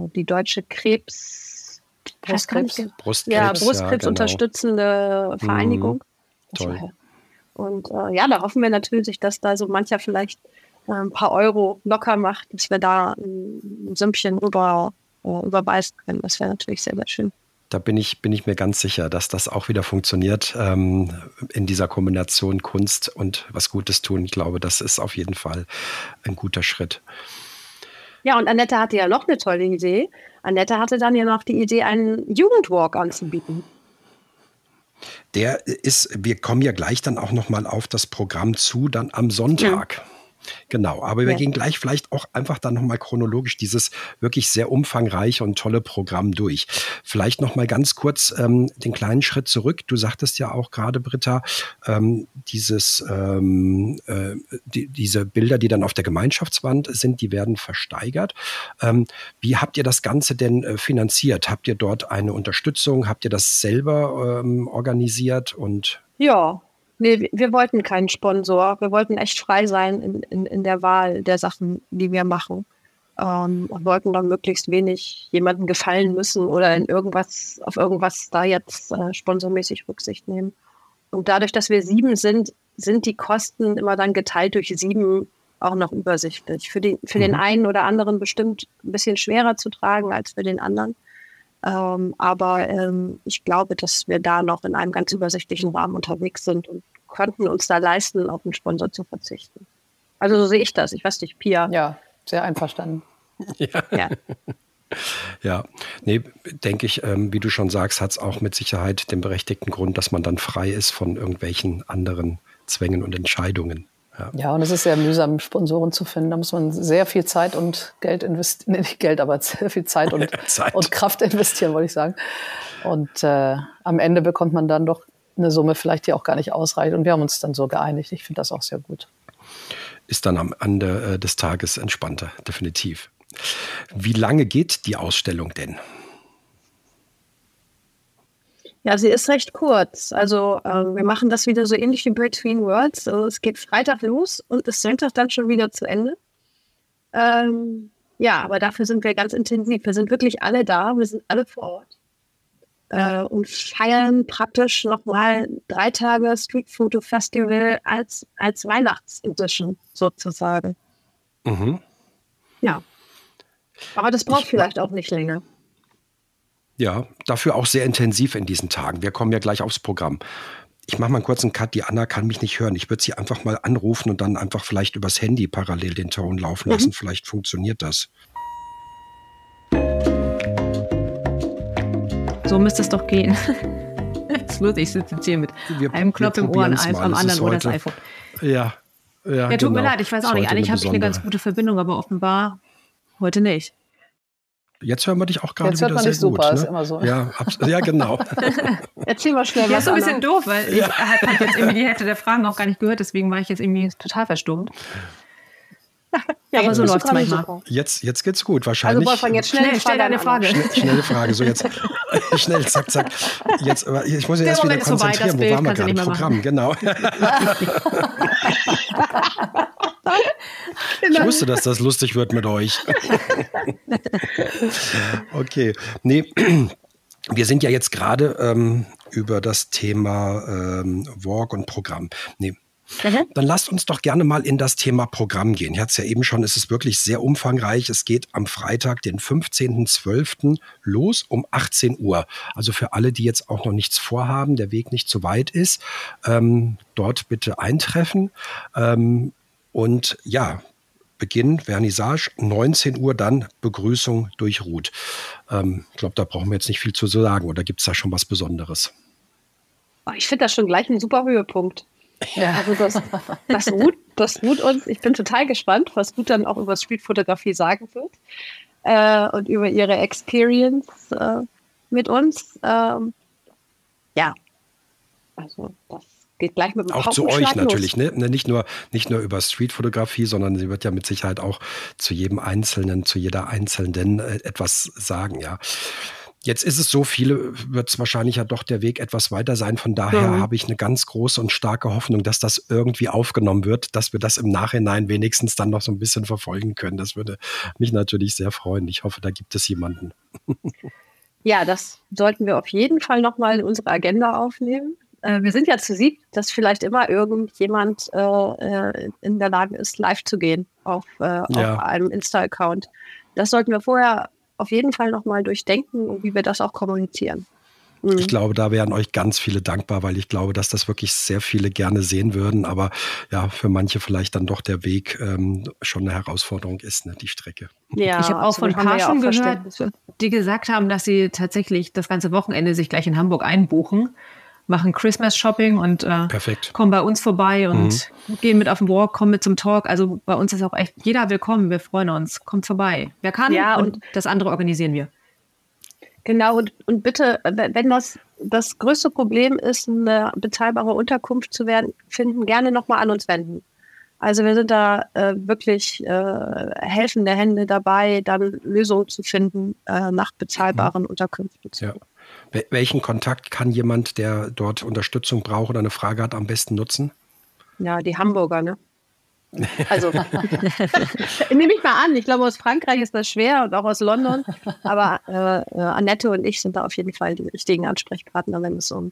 äh, die deutsche Krebs
Brustkrebs.
Brustkrebs. Ja, Brustkrebs ja, unterstützende genau. Vereinigung.
Mhm. Toll.
Und äh, ja, da hoffen wir natürlich, dass da so mancher vielleicht äh, ein paar Euro locker macht, dass wir da ein Sümpchen rüber äh, überweisen können. Das wäre natürlich sehr, sehr schön.
Da bin ich, bin ich mir ganz sicher, dass das auch wieder funktioniert ähm, in dieser Kombination Kunst und was Gutes tun. Ich glaube, das ist auf jeden Fall ein guter Schritt.
Ja, und Annette hatte ja noch eine tolle Idee. Annette hatte dann ja noch die Idee, einen Jugendwalk anzubieten.
Der ist, wir kommen ja gleich dann auch noch mal auf das Programm zu, dann am Sonntag. Ja. Genau, aber wir ja. gehen gleich vielleicht auch einfach dann nochmal chronologisch dieses wirklich sehr umfangreiche und tolle Programm durch. Vielleicht nochmal ganz kurz ähm, den kleinen Schritt zurück. Du sagtest ja auch gerade, Britta, ähm, dieses, ähm, äh, die, diese Bilder, die dann auf der Gemeinschaftswand sind, die werden versteigert. Ähm, wie habt ihr das Ganze denn äh, finanziert? Habt ihr dort eine Unterstützung? Habt ihr das selber ähm, organisiert und
ja, Nee, wir wollten keinen Sponsor. Wir wollten echt frei sein in, in, in der Wahl der Sachen, die wir machen. Ähm, und wollten dann möglichst wenig jemandem gefallen müssen oder in irgendwas, auf irgendwas da jetzt äh, sponsormäßig Rücksicht nehmen. Und dadurch, dass wir sieben sind, sind die Kosten immer dann geteilt durch sieben auch noch übersichtlich. Für, die, für mhm. den einen oder anderen bestimmt ein bisschen schwerer zu tragen als für den anderen. Ähm, aber ähm, ich glaube, dass wir da noch in einem ganz übersichtlichen Rahmen unterwegs sind und könnten uns da leisten, auf einen Sponsor zu verzichten. Also so sehe ich das. Ich weiß nicht, Pia.
Ja, sehr einverstanden.
Ja. ja. Ja, nee, denke ich, ähm, wie du schon sagst, hat es auch mit Sicherheit den berechtigten Grund, dass man dann frei ist von irgendwelchen anderen Zwängen und Entscheidungen.
Ja. ja, und es ist sehr mühsam, Sponsoren zu finden. Da muss man sehr viel Zeit und Geld investieren, nee, nicht Geld, aber sehr viel Zeit und, Zeit. und Kraft investieren, wollte ich sagen. Und äh, am Ende bekommt man dann doch eine Summe vielleicht, die auch gar nicht ausreicht. Und wir haben uns dann so geeinigt. Ich finde das auch sehr gut.
Ist dann am Ende äh, des Tages entspannter, definitiv. Wie lange geht die Ausstellung denn?
Ja, sie ist recht kurz. Also äh, wir machen das wieder so ähnlich wie Between Worlds. Also, es geht Freitag los und ist Sonntag dann schon wieder zu Ende. Ähm, ja, aber dafür sind wir ganz intensiv. Wir sind wirklich alle da, wir sind alle vor Ort äh, und feiern praktisch nochmal drei Tage Street Photo Festival als, als Weihnachtsedition sozusagen. Mhm. Ja. Aber das braucht ich, vielleicht auch nicht länger.
Ja, dafür auch sehr intensiv in diesen Tagen. Wir kommen ja gleich aufs Programm. Ich mache mal einen kurzen Cut. Die Anna kann mich nicht hören. Ich würde sie einfach mal anrufen und dann einfach vielleicht übers Handy parallel den Ton laufen lassen. Mhm. Vielleicht funktioniert das.
So müsste es doch gehen. das ist ich sitze jetzt hier mit wir, einem Knopf im Ohr und am anderen Ohr das iPhone.
Ja. Ja,
ja tut genau. mir leid, ich weiß auch nicht. Eigentlich habe ich eine ganz gute Verbindung, aber offenbar heute nicht.
Jetzt hören wir dich auch gerade wieder sehr super, gut. Ne? Ist immer so. Ja, ja genau.
Erzähl mal schnell
was. Ja, ist so ein bisschen doof, weil ja. ich habe jetzt irgendwie die Hälfte der Fragen auch gar nicht gehört, deswegen war ich jetzt irgendwie total verstummt.
Ja, aber so läuft es manchmal.
Jetzt, jetzt geht's gut, wahrscheinlich.
Also Wolfgang, jetzt schnell, schnell stell deine Frage.
Schnell, schnelle Frage, so jetzt schnell, zack, zack. Jetzt, ich muss mich erst wieder konzentrieren. Vorbei, Wo waren wir gerade? Programm, genau. Ich wusste, dass das lustig wird mit euch. okay. Nee, wir sind ja jetzt gerade ähm, über das Thema ähm, Walk und Programm. Nee, Mhm. Dann lasst uns doch gerne mal in das Thema Programm gehen. Ich hatte es ja eben schon, es ist wirklich sehr umfangreich. Es geht am Freitag, den 15.12. los um 18 Uhr. Also für alle, die jetzt auch noch nichts vorhaben, der Weg nicht zu weit ist, ähm, dort bitte eintreffen. Ähm, und ja, Beginn Vernissage, 19 Uhr dann Begrüßung durch Ruth. Ähm, ich glaube, da brauchen wir jetzt nicht viel zu sagen. Oder gibt es da schon was Besonderes?
Ich finde das schon gleich ein super Höhepunkt. Ja. Also das, das, ruht, das ruht uns. Ich bin total gespannt, was Ruth dann auch über Streetfotografie sagen wird äh, und über ihre Experience äh, mit uns. Ähm, ja, also das geht gleich mit dem
Auch zu euch natürlich, ne? ne? Nicht nur, nicht nur über Streetfotografie, sondern sie wird ja mit Sicherheit auch zu jedem Einzelnen, zu jeder Einzelnen äh, etwas sagen, ja. Jetzt ist es so, viele wird es wahrscheinlich ja doch der Weg etwas weiter sein. Von daher mhm. habe ich eine ganz große und starke Hoffnung, dass das irgendwie aufgenommen wird, dass wir das im Nachhinein wenigstens dann noch so ein bisschen verfolgen können. Das würde mich natürlich sehr freuen. Ich hoffe, da gibt es jemanden.
Ja, das sollten wir auf jeden Fall nochmal in unsere Agenda aufnehmen. Äh, wir sind ja zu sieb, dass vielleicht immer irgendjemand äh, äh, in der Lage ist, live zu gehen auf, äh, ja. auf einem Insta-Account. Das sollten wir vorher auf jeden Fall nochmal durchdenken und wie wir das auch kommunizieren.
Mhm. Ich glaube, da wären euch ganz viele dankbar, weil ich glaube, dass das wirklich sehr viele gerne sehen würden. Aber ja, für manche vielleicht dann doch der Weg ähm, schon eine Herausforderung ist, ne, die Strecke.
Ja, ich habe auch von Paschen ja gehört, die gesagt haben, dass sie tatsächlich das ganze Wochenende sich gleich in Hamburg einbuchen machen Christmas Shopping und äh, kommen bei uns vorbei und mhm. gehen mit auf den Walk, kommen mit zum Talk. Also bei uns ist auch echt jeder willkommen. Wir freuen uns. Kommt vorbei. Wer kann ja, und, und das andere organisieren wir.
Genau, und, und bitte, wenn das das größte Problem ist, eine bezahlbare Unterkunft zu werden, finden, gerne nochmal an uns wenden. Also wir sind da äh, wirklich äh, helfende Hände dabei, dann Lösungen zu finden äh, nach bezahlbaren mhm. Unterkünften.
Ja. Welchen Kontakt kann jemand, der dort Unterstützung braucht oder eine Frage hat, am besten nutzen?
Ja, die Hamburger, ne? Also nehme ich mal an. Ich glaube, aus Frankreich ist das schwer und auch aus London. Aber äh, äh, Annette und ich sind da auf jeden Fall die richtigen Ansprechpartner, wenn es um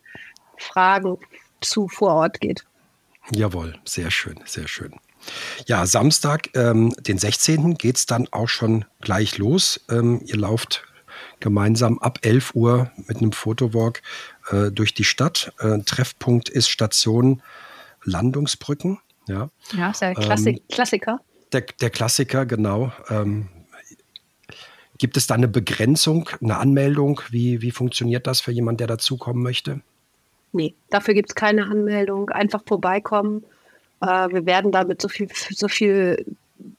Fragen zu vor Ort geht.
Jawohl, sehr schön, sehr schön. Ja, Samstag, ähm, den 16. geht es dann auch schon gleich los. Ähm, ihr lauft gemeinsam ab 11 Uhr mit einem Fotowalk äh, durch die Stadt. Äh, Treffpunkt ist Station Landungsbrücken. Ja,
ja ist der Klassik ähm, Klassiker.
Der, der, Klassiker, genau. Ähm, gibt es da eine Begrenzung, eine Anmeldung? Wie, wie funktioniert das für jemanden, der dazukommen möchte?
Nee, dafür gibt es keine Anmeldung. Einfach vorbeikommen. Äh, wir werden da mit so viel, so viel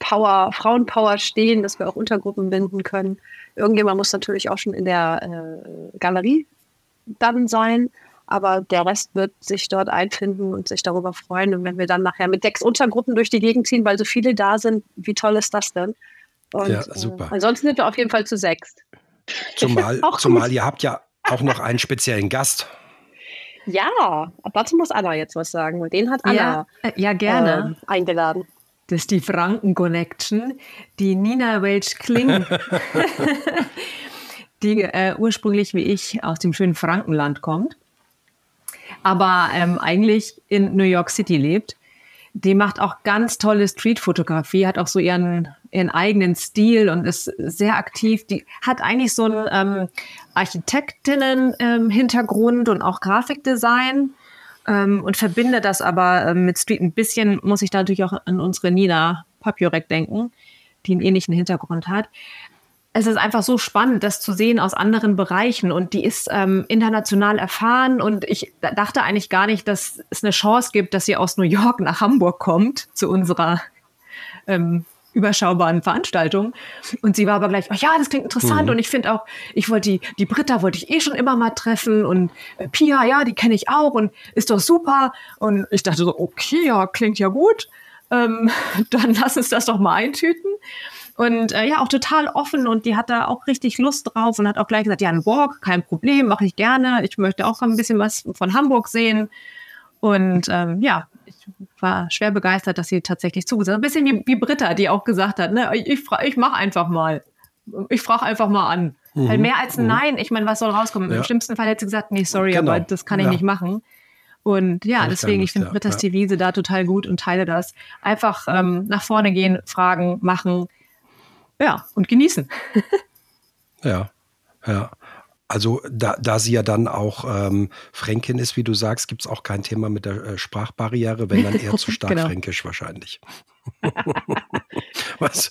Power, Frauenpower stehen, dass wir auch Untergruppen binden können. Irgendjemand muss natürlich auch schon in der äh, Galerie dann sein aber der Rest wird sich dort einfinden und sich darüber freuen. Und wenn wir dann nachher mit sechs Untergruppen durch die Gegend ziehen, weil so viele da sind, wie toll ist das denn? Und,
ja, super.
Äh, ansonsten sind wir auf jeden Fall zu sechst.
Zumal, zumal ihr habt ja auch noch einen speziellen Gast.
Ja, dazu muss Anna jetzt was sagen, weil den hat Anna
ja, äh, ja gerne.
Äh, eingeladen.
Das ist die Franken-Connection, die Nina Welch-Kling, die äh, ursprünglich wie ich aus dem schönen Frankenland kommt aber ähm, eigentlich in New York City lebt. Die macht auch ganz tolle Streetfotografie, hat auch so ihren, ihren eigenen Stil und ist sehr aktiv. Die hat eigentlich so einen ähm, Architektinnen-Hintergrund ähm, und auch Grafikdesign ähm, und verbindet das aber ähm, mit Street. Ein bisschen muss ich da natürlich auch an unsere Nina Papurek denken, die einen ähnlichen Hintergrund hat es ist einfach so spannend, das zu sehen aus anderen Bereichen. Und die ist ähm, international erfahren. Und ich dachte eigentlich gar nicht, dass es eine Chance gibt, dass sie aus New York nach Hamburg kommt zu unserer ähm, überschaubaren Veranstaltung. Und sie war aber gleich, oh ja, das klingt interessant. Mhm. Und ich finde auch, ich wollte die, die Britta wollte ich eh schon immer mal treffen. Und äh, Pia, ja, die kenne ich auch und ist doch super. Und ich dachte so, okay, ja, klingt ja gut. Ähm, dann lass uns das doch mal eintüten. Und äh, ja, auch total offen und die hat da auch richtig Lust drauf und hat auch gleich gesagt, ja, ein Walk, kein Problem, mache ich gerne. Ich möchte auch ein bisschen was von Hamburg sehen. Und ähm, ja, ich war schwer begeistert, dass sie tatsächlich zugesagt hat. Ein bisschen wie, wie Britta, die auch gesagt hat, ne, ich, ich, mache einfach mal. Ich frage einfach mal an. Mhm. Weil mehr als ein mhm. Nein, ich meine, was soll rauskommen? Ja. Im schlimmsten Fall hätte sie gesagt, nee, sorry, genau. aber das kann ich ja. nicht machen. Und ja, deswegen, ich finde ja, Brittas. Devise da total gut und teile das. Einfach ähm, nach vorne gehen, fragen, machen ja, und genießen.
ja, ja. Also da, da sie ja dann auch ähm, Fränkin ist, wie du sagst, gibt es auch kein Thema mit der äh, Sprachbarriere, wenn dann eher zu stark genau. Fränkisch wahrscheinlich.
Was?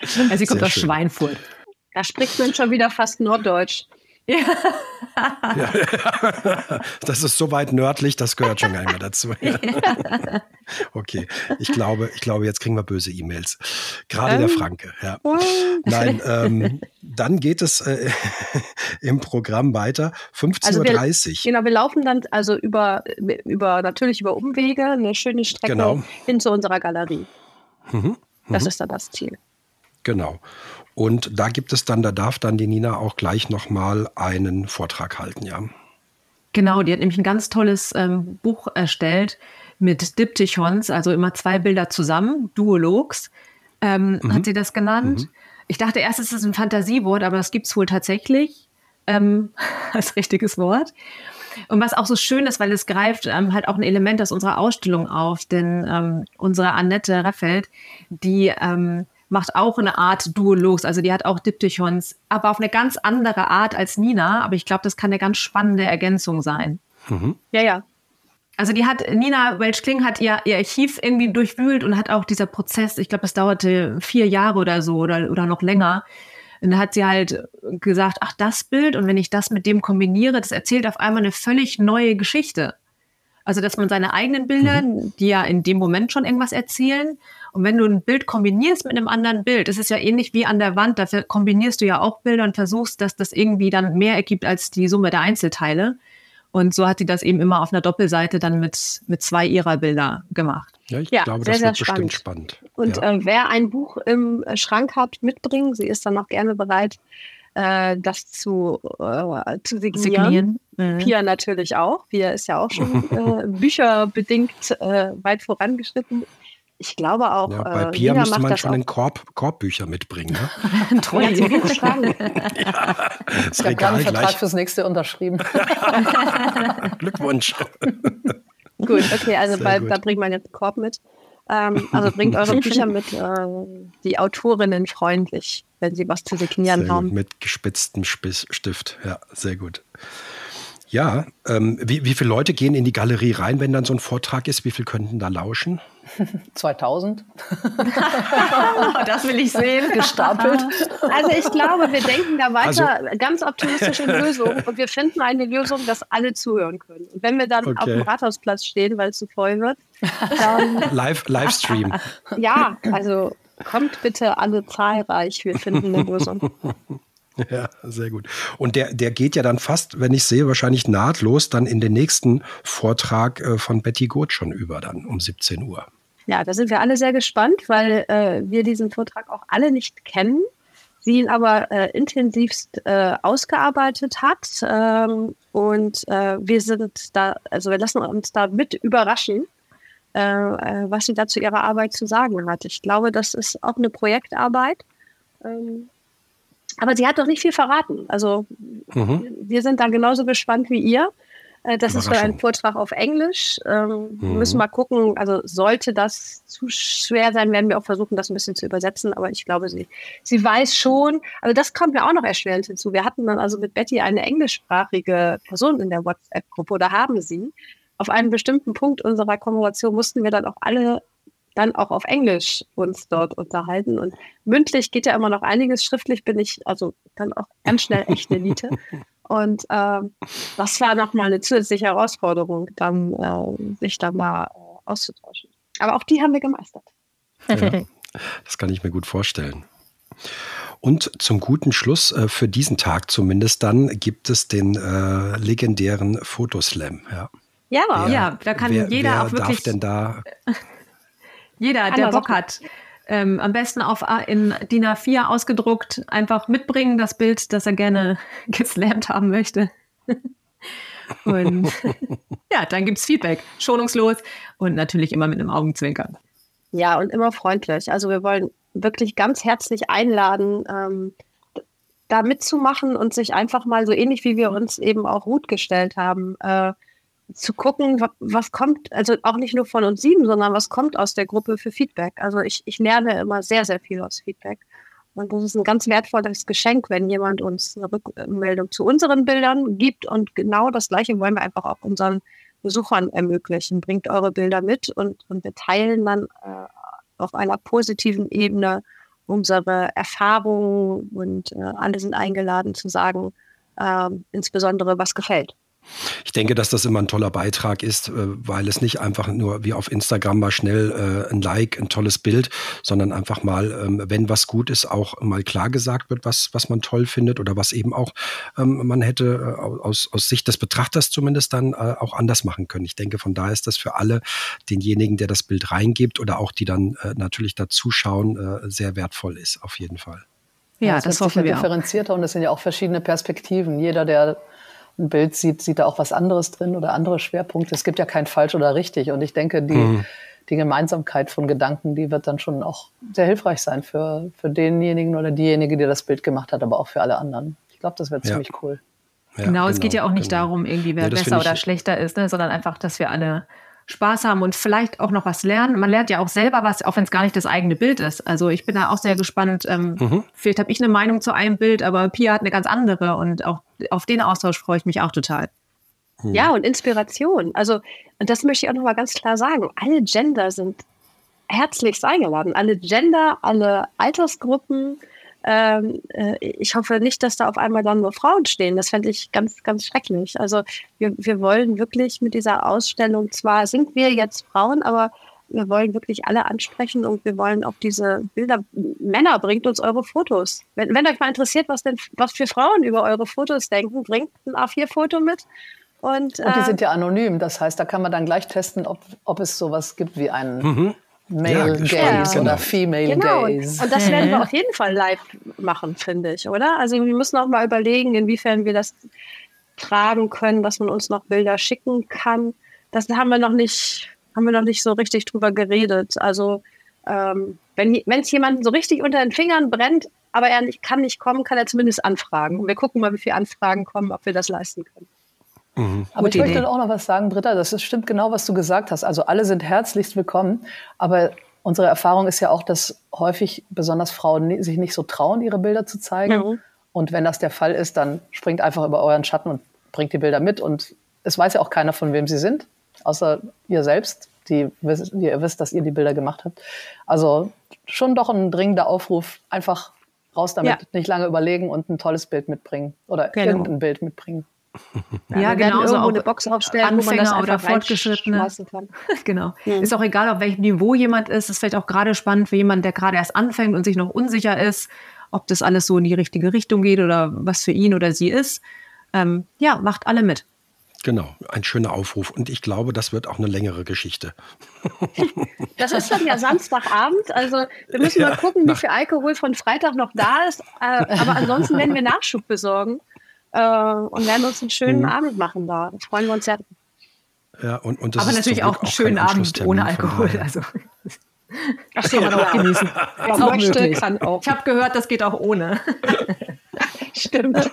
Also sie kommt aus Schweinfurt.
Da spricht man schon wieder fast Norddeutsch. Ja.
ja. Das ist so weit nördlich, das gehört schon gar nicht mehr dazu. Ja. Okay, ich glaube, ich glaube, jetzt kriegen wir böse E-Mails. Gerade ähm. der Franke. Ja. Nein, ähm, dann geht es äh, im Programm weiter. 15.30 also Uhr.
Genau, wir laufen dann also über, über natürlich über Umwege, eine schöne Strecke genau. hin zu unserer Galerie. Mhm. Das mhm. ist dann das Ziel.
Genau. Und da gibt es dann, da darf dann die Nina auch gleich nochmal einen Vortrag halten, ja.
Genau, die hat nämlich ein ganz tolles ähm, Buch erstellt mit Diptychons, also immer zwei Bilder zusammen, Duologs, ähm, mhm. hat sie das genannt. Mhm. Ich dachte erst, es ist ein Fantasiewort, aber das gibt es wohl tatsächlich ähm, als richtiges Wort. Und was auch so schön ist, weil es greift ähm, halt auch ein Element aus unserer Ausstellung auf, denn ähm, unsere Annette Raffelt, die ähm, macht auch eine Art Duolos, also die hat auch Diptychons, aber auf eine ganz andere Art als Nina. Aber ich glaube, das kann eine ganz spannende Ergänzung sein.
Mhm. Ja, ja.
Also die hat, Nina Welch-Kling hat ihr, ihr Archiv irgendwie durchwühlt und hat auch dieser Prozess, ich glaube, das dauerte vier Jahre oder so oder, oder noch länger. Und dann hat sie halt gesagt, ach, das Bild und wenn ich das mit dem kombiniere, das erzählt auf einmal eine völlig neue Geschichte. Also, dass man seine eigenen Bilder, mhm. die ja in dem Moment schon irgendwas erzählen, und wenn du ein Bild kombinierst mit einem anderen Bild, das ist ja ähnlich wie an der Wand, dafür kombinierst du ja auch Bilder und versuchst, dass das irgendwie dann mehr ergibt als die Summe der Einzelteile. Und so hat sie das eben immer auf einer Doppelseite dann mit, mit zwei ihrer Bilder gemacht.
Ja, ich ja, glaube, sehr, das wird bestimmt spannend.
Und
ja.
äh, wer ein Buch im Schrank hat, mitbringen. Sie ist dann auch gerne bereit, äh, das zu, äh, zu signieren. signieren. Mhm. Pia natürlich auch. Pia ist ja auch schon äh, bücherbedingt äh, weit vorangeschritten. Ich glaube auch.
Ja, bei äh, Pia müsste man schon einen Korb, Korbbücher mitbringen. Ne?
ein Treuer ja, Buchschrank.
ja, ich habe gerade einen Vertrag fürs nächste unterschrieben.
Glückwunsch.
Gut, okay, also bei, da bringt man jetzt einen Korb mit. Ähm, also bringt eure Bücher mit, äh, die Autorinnen freundlich, wenn sie was zu signieren
sehr
haben.
Gut, mit gespitztem Stift, ja, sehr gut. Ja, ähm, wie, wie viele Leute gehen in die Galerie rein, wenn dann so ein Vortrag ist? Wie viel könnten da lauschen?
2000.
das will ich sehen.
Gestapelt.
Also ich glaube, wir denken da weiter also, ganz optimistisch in Lösungen und wir finden eine Lösung, dass alle zuhören können. Und wenn wir dann okay. auf dem Rathausplatz stehen, weil es zu voll wird, dann...
Live, Livestream.
Ja, also kommt bitte alle zahlreich, wir finden eine Lösung.
Ja, sehr gut. Und der, der geht ja dann fast, wenn ich sehe, wahrscheinlich nahtlos dann in den nächsten Vortrag äh, von Betty Goth schon über, dann um 17 Uhr.
Ja, da sind wir alle sehr gespannt, weil äh, wir diesen Vortrag auch alle nicht kennen, sie ihn aber äh, intensivst äh, ausgearbeitet hat. Ähm, und äh, wir sind da, also wir lassen uns da mit überraschen, äh, was sie da zu ihrer Arbeit zu sagen hat. Ich glaube, das ist auch eine Projektarbeit. Ähm, aber sie hat doch nicht viel verraten. Also mhm. wir sind da genauso gespannt wie ihr. Äh, das ist schon ein Vortrag auf Englisch. Ähm, mhm. müssen mal gucken. Also sollte das zu schwer sein, werden wir auch versuchen, das ein bisschen zu übersetzen. Aber ich glaube, sie, sie weiß schon. Also das kommt mir auch noch erschwerend hinzu. Wir hatten dann also mit Betty eine englischsprachige Person in der WhatsApp-Gruppe oder haben sie. Auf einem bestimmten Punkt unserer Konversation mussten wir dann auch alle dann auch auf Englisch uns dort unterhalten. Und mündlich geht ja immer noch einiges. Schriftlich bin ich also dann auch ganz schnell echte Elite. Und ähm, das war nochmal eine zusätzliche Herausforderung, dann äh, sich da mal äh, auszutauschen. Aber auch die haben wir gemeistert.
Ja, das kann ich mir gut vorstellen. Und zum guten Schluss, äh, für diesen Tag zumindest, dann gibt es den äh, legendären Fotoslam. Ja,
ja, wer, ja da kann wer, jeder wer auch wirklich.
Darf denn da
Jeder, der Bock hat. Ähm, am besten auf in DIN A4 ausgedruckt, einfach mitbringen das Bild, das er gerne geslammt haben möchte. und ja, dann gibt es Feedback. Schonungslos und natürlich immer mit einem Augenzwinkern.
Ja, und immer freundlich. Also wir wollen wirklich ganz herzlich einladen, ähm, da mitzumachen und sich einfach mal so ähnlich wie wir uns eben auch gut gestellt haben, äh, zu gucken, was kommt, also auch nicht nur von uns sieben, sondern was kommt aus der Gruppe für Feedback. Also ich, ich lerne immer sehr, sehr viel aus Feedback. Und das ist ein ganz wertvolles Geschenk, wenn jemand uns eine Rückmeldung zu unseren Bildern gibt. Und genau das Gleiche wollen wir einfach auch unseren Besuchern ermöglichen. Bringt eure Bilder mit und, und wir teilen dann äh, auf einer positiven Ebene unsere Erfahrungen und äh, alle sind eingeladen zu sagen, äh, insbesondere was gefällt.
Ich denke, dass das immer ein toller Beitrag ist, äh, weil es nicht einfach nur wie auf Instagram mal schnell äh, ein Like, ein tolles Bild, sondern einfach mal, ähm, wenn was gut ist, auch mal klar gesagt wird, was, was man toll findet oder was eben auch ähm, man hätte äh, aus, aus Sicht des Betrachters zumindest dann auch anders machen können. Ich denke, von daher ist das für alle, denjenigen, der das Bild reingibt oder auch die dann natürlich da zuschauen, sehr wertvoll ist, auf jeden Fall.
Ja, ja das, das hoffen wir differenzierter auch. und es sind ja auch verschiedene Perspektiven. Jeder, der ein Bild sieht, sieht da auch was anderes drin oder andere Schwerpunkte. Es gibt ja kein falsch oder richtig. Und ich denke, die, mhm. die Gemeinsamkeit von Gedanken, die wird dann schon auch sehr hilfreich sein für, für denjenigen oder diejenige, die das Bild gemacht hat, aber auch für alle anderen. Ich glaube, das wird ja. ziemlich cool.
Ja, genau, genau, es geht ja auch nicht genau. darum, irgendwie wer ja, besser oder schlechter ist, ne, sondern einfach, dass wir alle Spaß haben und vielleicht auch noch was lernen. Man lernt ja auch selber was, auch wenn es gar nicht das eigene Bild ist. Also ich bin da auch sehr gespannt. Ähm, mhm. Vielleicht habe ich eine Meinung zu einem Bild, aber Pia hat eine ganz andere und auch auf den Austausch freue ich mich auch total.
Mhm. Ja, und Inspiration. Also, und das möchte ich auch nochmal ganz klar sagen. Alle Gender sind herzlichst eingeladen. Alle Gender, alle Altersgruppen, ähm, äh, ich hoffe nicht, dass da auf einmal dann nur Frauen stehen. Das fände ich ganz, ganz schrecklich. Also wir, wir wollen wirklich mit dieser Ausstellung, zwar sind wir jetzt Frauen, aber wir wollen wirklich alle ansprechen und wir wollen auch diese Bilder. Männer, bringt uns eure Fotos. Wenn, wenn euch mal interessiert, was denn, was für Frauen über eure Fotos denken, bringt ein A4-Foto mit.
Und, und die äh, sind ja anonym. Das heißt, da kann man dann gleich testen, ob, ob es sowas gibt wie einen. Mhm. Male ja, Gaze genau. oder Female genau. Gaze.
Und das werden wir auf jeden Fall live machen, finde ich, oder? Also wir müssen auch mal überlegen, inwiefern wir das tragen können, dass man uns noch Bilder schicken kann. Das haben wir noch nicht, haben wir noch nicht so richtig drüber geredet. Also ähm, wenn es jemanden so richtig unter den Fingern brennt, aber er nicht, kann nicht kommen, kann er zumindest anfragen. Wir gucken mal, wie viele Anfragen kommen, ob wir das leisten können.
Mhm. Aber Gute ich möchte Idee. auch noch was sagen, Britta, das ist, stimmt genau, was du gesagt hast. Also alle sind herzlichst willkommen, aber unsere Erfahrung ist ja auch, dass häufig besonders Frauen sich nicht so trauen, ihre Bilder zu zeigen. Mhm. Und wenn das der Fall ist, dann springt einfach über euren Schatten und bringt die Bilder mit. Und es weiß ja auch keiner, von wem sie sind, außer ihr selbst, die, die ihr wisst, dass ihr die Bilder gemacht habt. Also schon doch ein dringender Aufruf, einfach raus damit, ja. nicht lange überlegen und ein tolles Bild mitbringen oder genau. irgendein Bild mitbringen.
Ja, ja genau. So eine Box aufstellen, Anfänger oder Fortgeschrittene. Kann. genau. Mhm. Ist auch egal, auf welchem Niveau jemand ist. Ist vielleicht auch gerade spannend für jemanden, der gerade erst anfängt und sich noch unsicher ist, ob das alles so in die richtige Richtung geht oder was für ihn oder sie ist. Ähm, ja, macht alle mit.
Genau, ein schöner Aufruf. Und ich glaube, das wird auch eine längere Geschichte.
Das ist dann ja Samstagabend. Also wir müssen ja, mal gucken, wie viel Alkohol von Freitag noch da ist. Äh, aber ansonsten werden wir Nachschub besorgen äh, und werden uns einen schönen mhm. Abend machen da. Da freuen wir uns sehr.
Ja, und, und
das Aber natürlich auch einen schönen Abend ohne Alkohol. Also. Das kann man auch genießen. Ja, auch möchte, kann auch. Ich habe gehört, das geht auch ohne.
Stimmt.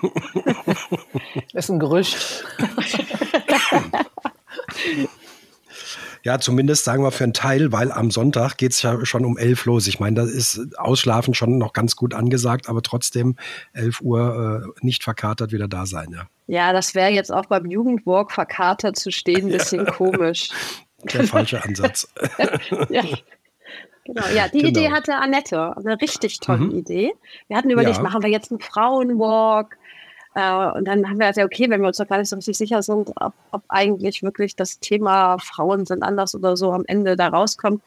Das ist ein Gerücht.
Ja, zumindest sagen wir für einen Teil, weil am Sonntag geht es ja schon um elf los. Ich meine, da ist Ausschlafen schon noch ganz gut angesagt, aber trotzdem elf Uhr äh, nicht verkatert wieder da sein, ja.
Ja, das wäre jetzt auch beim Jugendwalk verkatert zu stehen, ein bisschen ja. komisch.
Der falsche Ansatz.
ja. Genau, ja, die genau. Idee hatte Annette, eine richtig tolle mhm. Idee. Wir hatten überlegt, ja. machen wir jetzt einen Frauenwalk? Äh, und dann haben wir gesagt, okay, wenn wir uns doch gar nicht so richtig sicher sind, ob, ob eigentlich wirklich das Thema Frauen sind anders oder so am Ende da rauskommt,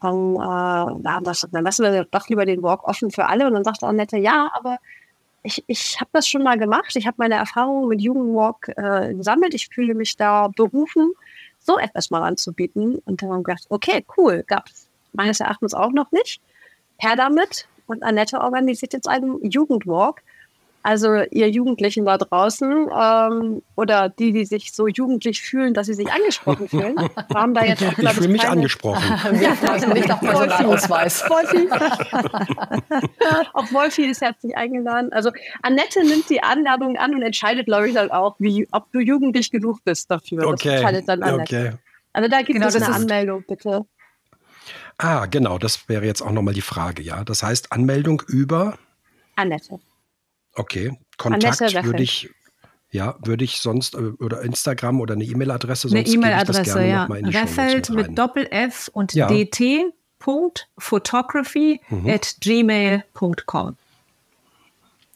dann, äh, dann lassen wir doch lieber den Walk offen für alle. Und dann sagt Annette, ja, aber ich, ich habe das schon mal gemacht. Ich habe meine Erfahrungen mit Jugendwalk äh, gesammelt. Ich fühle mich da berufen, so etwas mal anzubieten. Und dann haben wir gedacht, okay, cool, gab es meines Erachtens auch noch nicht. Her damit. Und Annette organisiert jetzt einen Jugendwalk. Also ihr Jugendlichen da draußen ähm, oder die, die sich so jugendlich fühlen, dass sie sich angesprochen fühlen, haben da jetzt
auch, Ich fühle mich angesprochen.
Wir fragen nicht nach Personalausweis. Wolfi. auch Wolfi ist herzlich eingeladen. Also Annette nimmt die Anladung an und entscheidet, glaube ich, dann auch, wie, ob du jugendlich genug bist dafür.
Okay. Das entscheidet dann Annette. Okay.
Also da gibt genau, es eine Anmeldung, bitte.
Ah, genau, das wäre jetzt auch nochmal die Frage, ja. Das heißt Anmeldung über
Annette.
Okay, Kontakt würde ich, ja, würde ich sonst, äh, oder Instagram oder eine E-Mail-Adresse,
sonst Eine E-Mail-Adresse, ja. Refeld mit, mit Doppel-F und ja. dt. Photography mhm. at gmail.com.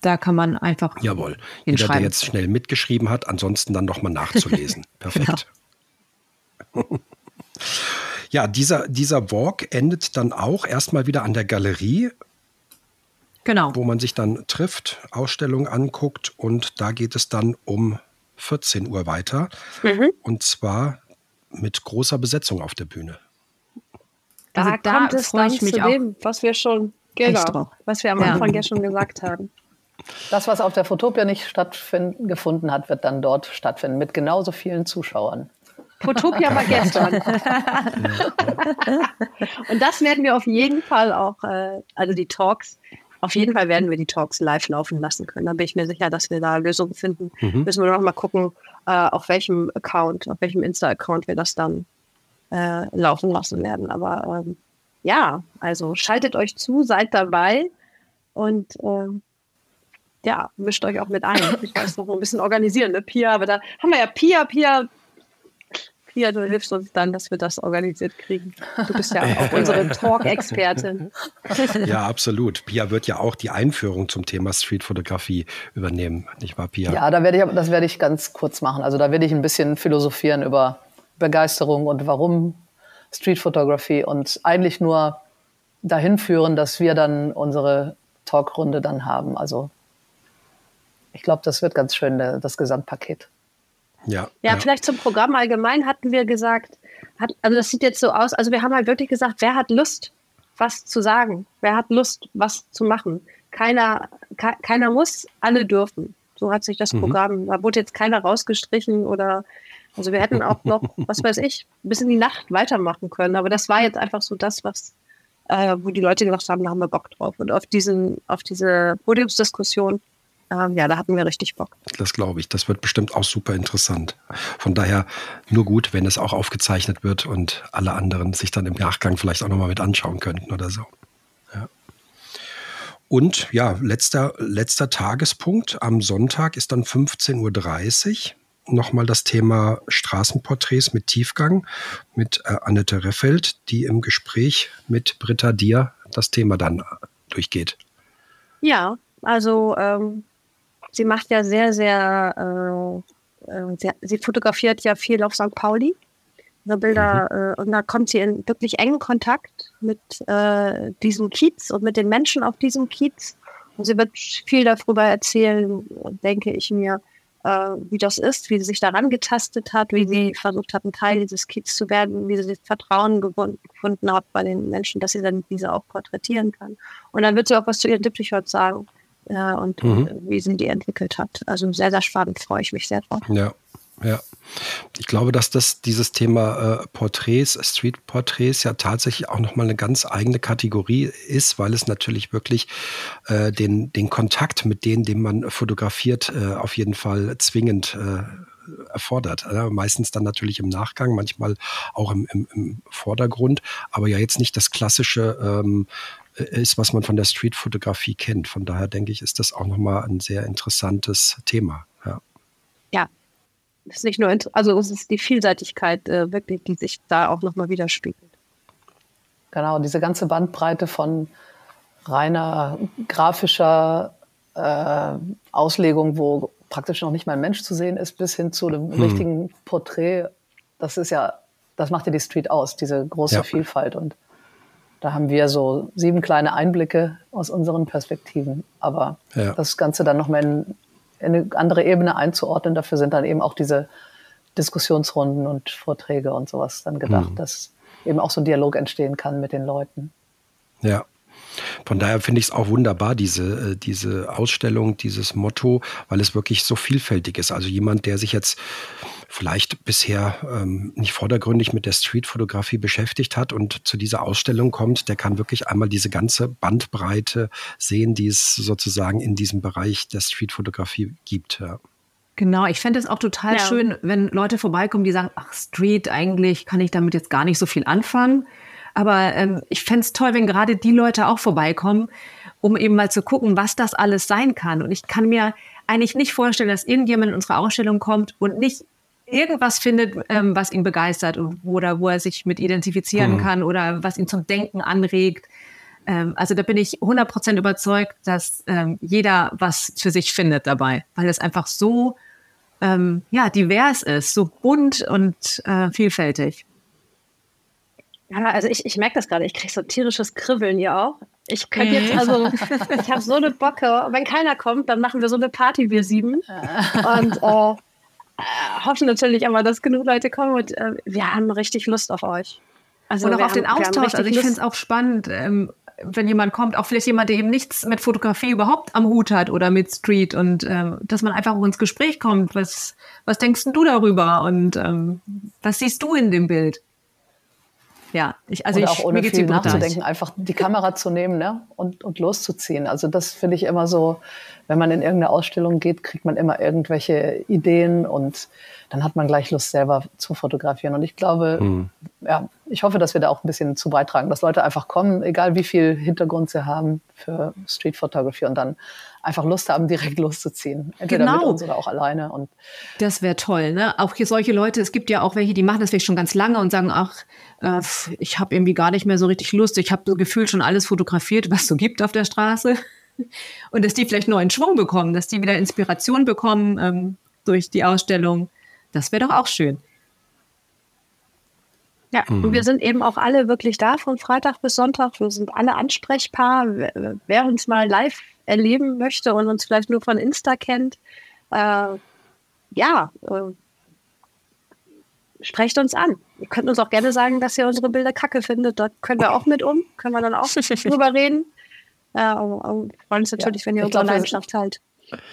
Da kann man einfach.
Jawohl. Jeder, der jetzt schnell mitgeschrieben hat, ansonsten dann nochmal nachzulesen. Perfekt. Genau. ja, dieser, dieser Walk endet dann auch erstmal wieder an der Galerie
Genau.
Wo man sich dann trifft, Ausstellungen anguckt und da geht es dann um 14 Uhr weiter. Mhm. Und zwar mit großer Besetzung auf der Bühne.
Da, also da kommt es dann zu dem, was wir schon, genau, was wir am ja. Anfang ja schon gesagt haben.
Das, was auf der Fotopia nicht stattgefunden hat, wird dann dort stattfinden, mit genauso vielen Zuschauern.
Fotopia war gestern. Und das werden wir auf jeden Fall auch, äh, also die Talks, auf jeden Fall werden wir die Talks live laufen lassen können. Da bin ich mir sicher, dass wir da Lösungen finden. Mhm. Müssen wir noch mal gucken, äh, auf welchem Account, auf welchem Insta-Account wir das dann äh, laufen lassen werden. Aber ähm, ja, also schaltet euch zu, seid dabei und ähm, ja, mischt euch auch mit ein. Ich weiß noch ein bisschen organisieren, ne, Pia, aber da haben wir ja Pia, Pia, Pia, du hilfst uns dann, dass wir das organisiert kriegen. Du bist ja auch unsere Talk-Expertin.
Ja, absolut. Pia wird ja auch die Einführung zum Thema Streetfotografie übernehmen, nicht wahr, Pia?
Ja, da werde ich, das werde ich ganz kurz machen. Also da werde ich ein bisschen philosophieren über Begeisterung und warum Streetfotografie und eigentlich nur dahin führen, dass wir dann unsere Talkrunde dann haben. Also ich glaube, das wird ganz schön, das Gesamtpaket.
Ja, ja, ja, vielleicht zum Programm allgemein hatten wir gesagt, hat, also das sieht jetzt so aus, also wir haben halt wirklich gesagt, wer hat Lust, was zu sagen? Wer hat Lust, was zu machen? Keiner, ke keiner muss, alle dürfen. So hat sich das mhm. Programm, da wurde jetzt keiner rausgestrichen oder, also wir hätten auch noch, was weiß ich, bis in die Nacht weitermachen können. Aber das war jetzt einfach so das, was, äh, wo die Leute gesagt haben, da haben wir Bock drauf. Und auf diesen, auf diese Podiumsdiskussion ähm, ja, da hatten wir richtig Bock.
Das glaube ich. Das wird bestimmt auch super interessant. Von daher nur gut, wenn es auch aufgezeichnet wird und alle anderen sich dann im Nachgang vielleicht auch nochmal mit anschauen könnten oder so. Ja. Und ja, letzter, letzter Tagespunkt am Sonntag ist dann 15.30 Uhr. Nochmal das Thema Straßenporträts mit Tiefgang mit äh, Annette Reffeld, die im Gespräch mit Britta Dier das Thema dann durchgeht.
Ja, also ähm, sie macht ja sehr, sehr, äh, äh sehr, sie fotografiert ja viel auf St. Pauli. So Bilder, mhm. äh, und da kommt sie in wirklich engen Kontakt mit äh, diesem Kiez und mit den Menschen auf diesem Kiez. Und sie wird viel darüber erzählen, denke ich mir, äh, wie das ist, wie sie sich daran getastet hat, wie sie versucht hat, ein Teil dieses Kiez zu werden, wie sie das Vertrauen gefunden hat bei den Menschen, dass sie dann diese auch porträtieren kann. Und dann wird sie auch was zu ihren Diptychot sagen äh, und mhm. wie sie die entwickelt hat. Also sehr, sehr spannend, freue ich mich sehr drauf.
Ja. Ja, ich glaube, dass das dieses Thema äh, Porträts, Street-Porträts ja tatsächlich auch nochmal eine ganz eigene Kategorie ist, weil es natürlich wirklich äh, den, den Kontakt mit denen, den man fotografiert, äh, auf jeden Fall zwingend äh, erfordert. Äh, meistens dann natürlich im Nachgang, manchmal auch im, im, im Vordergrund, aber ja jetzt nicht das klassische ähm, ist, was man von der Streetfotografie kennt. Von daher denke ich, ist das auch nochmal ein sehr interessantes Thema. Ja.
ja. Es ist nicht nur, also es ist die Vielseitigkeit äh, wirklich, die sich da auch nochmal widerspiegelt.
Genau, diese ganze Bandbreite von reiner grafischer äh, Auslegung, wo praktisch noch nicht mal ein Mensch zu sehen ist, bis hin zu einem hm. richtigen Porträt. Das ist ja, das macht ja die Street aus, diese große ja. Vielfalt. Und da haben wir so sieben kleine Einblicke aus unseren Perspektiven. Aber ja. das Ganze dann nochmal in, in eine andere Ebene einzuordnen, dafür sind dann eben auch diese Diskussionsrunden und Vorträge und sowas dann gedacht, mhm. dass eben auch so ein Dialog entstehen kann mit den Leuten.
Ja, von daher finde ich es auch wunderbar, diese, äh, diese Ausstellung, dieses Motto, weil es wirklich so vielfältig ist. Also jemand, der sich jetzt vielleicht bisher ähm, nicht vordergründig mit der Streetfotografie beschäftigt hat und zu dieser Ausstellung kommt, der kann wirklich einmal diese ganze Bandbreite sehen, die es sozusagen in diesem Bereich der Streetfotografie gibt. Ja.
Genau, ich fände es auch total ja. schön, wenn Leute vorbeikommen, die sagen, ach, Street, eigentlich kann ich damit jetzt gar nicht so viel anfangen. Aber ähm, ich fände es toll, wenn gerade die Leute auch vorbeikommen, um eben mal zu gucken, was das alles sein kann. Und ich kann mir eigentlich nicht vorstellen, dass irgendjemand in unsere Ausstellung kommt und nicht irgendwas findet, ähm, was ihn begeistert oder wo er sich mit identifizieren mhm. kann oder was ihn zum Denken anregt. Ähm, also da bin ich 100% überzeugt, dass ähm, jeder was für sich findet dabei, weil es einfach so ähm, ja, divers ist, so bunt und äh, vielfältig.
Ja, also ich, ich merke das gerade, ich kriege so tierisches Kribbeln hier auch. Ich könnte jetzt, also, ich habe so eine Bocke. Wenn keiner kommt, dann machen wir so eine Party, wir sieben. Und äh, äh, hoffen natürlich immer, dass genug Leute kommen und äh, wir haben richtig Lust auf euch.
Also und auch auf haben, den Austausch. Also ich finde es auch spannend, ähm, wenn jemand kommt, auch vielleicht jemand, der eben nichts mit Fotografie überhaupt am Hut hat oder mit Street und ähm, dass man einfach ins Gespräch kommt. Was, was denkst du darüber und ähm, was siehst du in dem Bild?
Ja, ich, also ich, auch ohne viel nachzudenken, einfach die Kamera zu nehmen ne? und, und loszuziehen. Also das finde ich immer so, wenn man in irgendeine Ausstellung geht, kriegt man immer irgendwelche Ideen und dann hat man gleich Lust, selber zu fotografieren. Und ich glaube, mhm. ja, ich hoffe, dass wir da auch ein bisschen zu beitragen, dass Leute einfach kommen, egal wie viel Hintergrund sie haben für Street Photography und dann einfach Lust haben, direkt loszuziehen. Entweder genau. mit uns oder auch alleine. Und
das wäre toll, ne? Auch hier solche Leute, es gibt ja auch welche, die machen das vielleicht schon ganz lange und sagen, ach, äh, ich habe irgendwie gar nicht mehr so richtig Lust. Ich habe so gefühlt schon alles fotografiert, was es so gibt auf der Straße. Und dass die vielleicht neuen Schwung bekommen, dass die wieder Inspiration bekommen ähm, durch die Ausstellung. Das wäre doch auch schön.
Ja, mhm. und wir sind eben auch alle wirklich da von Freitag bis Sonntag. Wir sind alle ansprechbar. Wer uns mal live erleben möchte und uns vielleicht nur von Insta kennt, äh, ja, äh, sprecht uns an. Ihr könnt uns auch gerne sagen, dass ihr unsere Bilder kacke findet. Dort können wir auch mit um, können wir dann auch drüber reden. Äh, freuen uns natürlich, ja, wenn ihr unsere Leidenschaft teilt.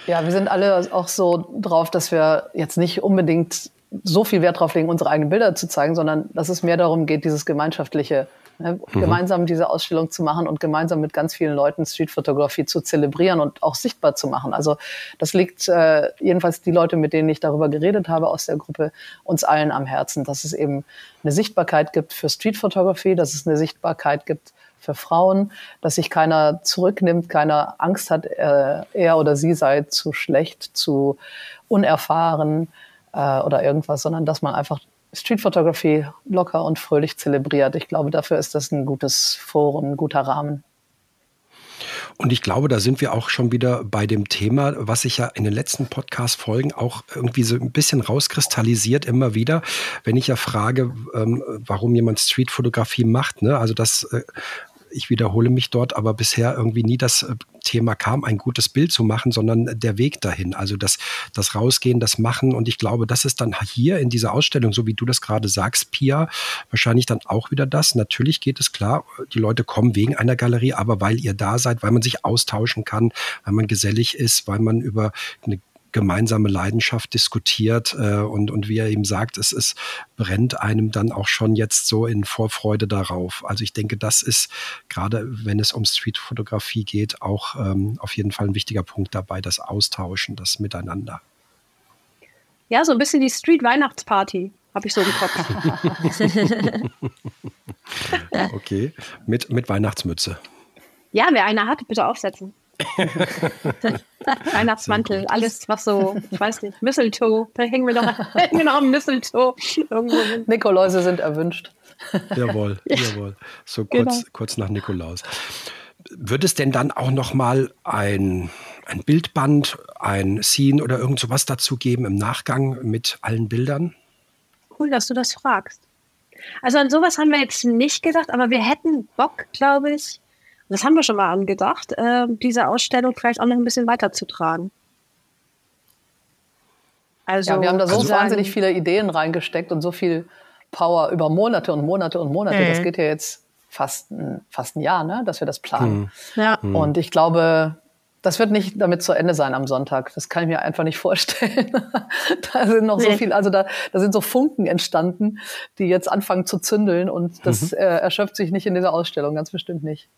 Ja, wir sind alle auch so drauf, dass wir jetzt nicht unbedingt so viel Wert drauf legen, unsere eigenen Bilder zu zeigen, sondern dass es mehr darum geht, dieses gemeinschaftliche Ne? Mhm. Gemeinsam diese Ausstellung zu machen und gemeinsam mit ganz vielen Leuten Streetfotografie zu zelebrieren und auch sichtbar zu machen. Also das liegt äh, jedenfalls die Leute, mit denen ich darüber geredet habe aus der Gruppe, uns allen am Herzen, dass es eben eine Sichtbarkeit gibt für Streetfotografie, dass es eine Sichtbarkeit gibt für Frauen, dass sich keiner zurücknimmt, keiner Angst hat, äh, er oder sie sei zu schlecht, zu unerfahren äh, oder irgendwas, sondern dass man einfach Street Photography locker und fröhlich zelebriert. Ich glaube, dafür ist das ein gutes Forum, ein guter Rahmen.
Und ich glaube, da sind wir auch schon wieder bei dem Thema, was sich ja in den letzten Podcast-Folgen auch irgendwie so ein bisschen rauskristallisiert, immer wieder, wenn ich ja frage, ähm, warum jemand Street-Fotografie macht. Ne? Also das äh, ich wiederhole mich dort, aber bisher irgendwie nie das äh, Thema kam, ein gutes Bild zu machen, sondern der Weg dahin. Also das, das Rausgehen, das Machen. Und ich glaube, das ist dann hier in dieser Ausstellung, so wie du das gerade sagst, Pia, wahrscheinlich dann auch wieder das. Natürlich geht es klar, die Leute kommen wegen einer Galerie, aber weil ihr da seid, weil man sich austauschen kann, weil man gesellig ist, weil man über eine gemeinsame Leidenschaft diskutiert äh, und, und wie er eben sagt, es ist, brennt einem dann auch schon jetzt so in Vorfreude darauf. Also ich denke, das ist gerade, wenn es um Streetfotografie geht, auch ähm, auf jeden Fall ein wichtiger Punkt dabei, das Austauschen, das Miteinander.
Ja, so ein bisschen die Street-Weihnachtsparty habe ich so im Kopf.
okay, mit, mit Weihnachtsmütze.
Ja, wer eine hat, bitte aufsetzen. Weihnachtsmantel, alles, was so, ich weiß nicht, Mistletoe, da hängen wir doch genau am Mistletoe.
Irgendwo Nikoläuse sind erwünscht.
Jawohl, jawohl. So kurz, genau. kurz nach Nikolaus. Wird es denn dann auch noch mal ein, ein Bildband, ein Scene oder irgend sowas dazu geben im Nachgang mit allen Bildern?
Cool, dass du das fragst. Also an sowas haben wir jetzt nicht gedacht, aber wir hätten Bock, glaube ich, das haben wir schon mal angedacht, äh, diese Ausstellung vielleicht auch noch ein bisschen weiterzutragen.
Also, ja, wir haben da so also, wahnsinnig viele Ideen reingesteckt und so viel Power über Monate und Monate und Monate. Mhm. Das geht ja jetzt fast ein, fast ein Jahr, ne, dass wir das planen. Mhm. Ja. Mhm. Und ich glaube, das wird nicht damit zu Ende sein am Sonntag. Das kann ich mir einfach nicht vorstellen. da sind noch nee. so viel, also da, da sind so Funken entstanden, die jetzt anfangen zu zündeln und das mhm. äh, erschöpft sich nicht in dieser Ausstellung, ganz bestimmt nicht.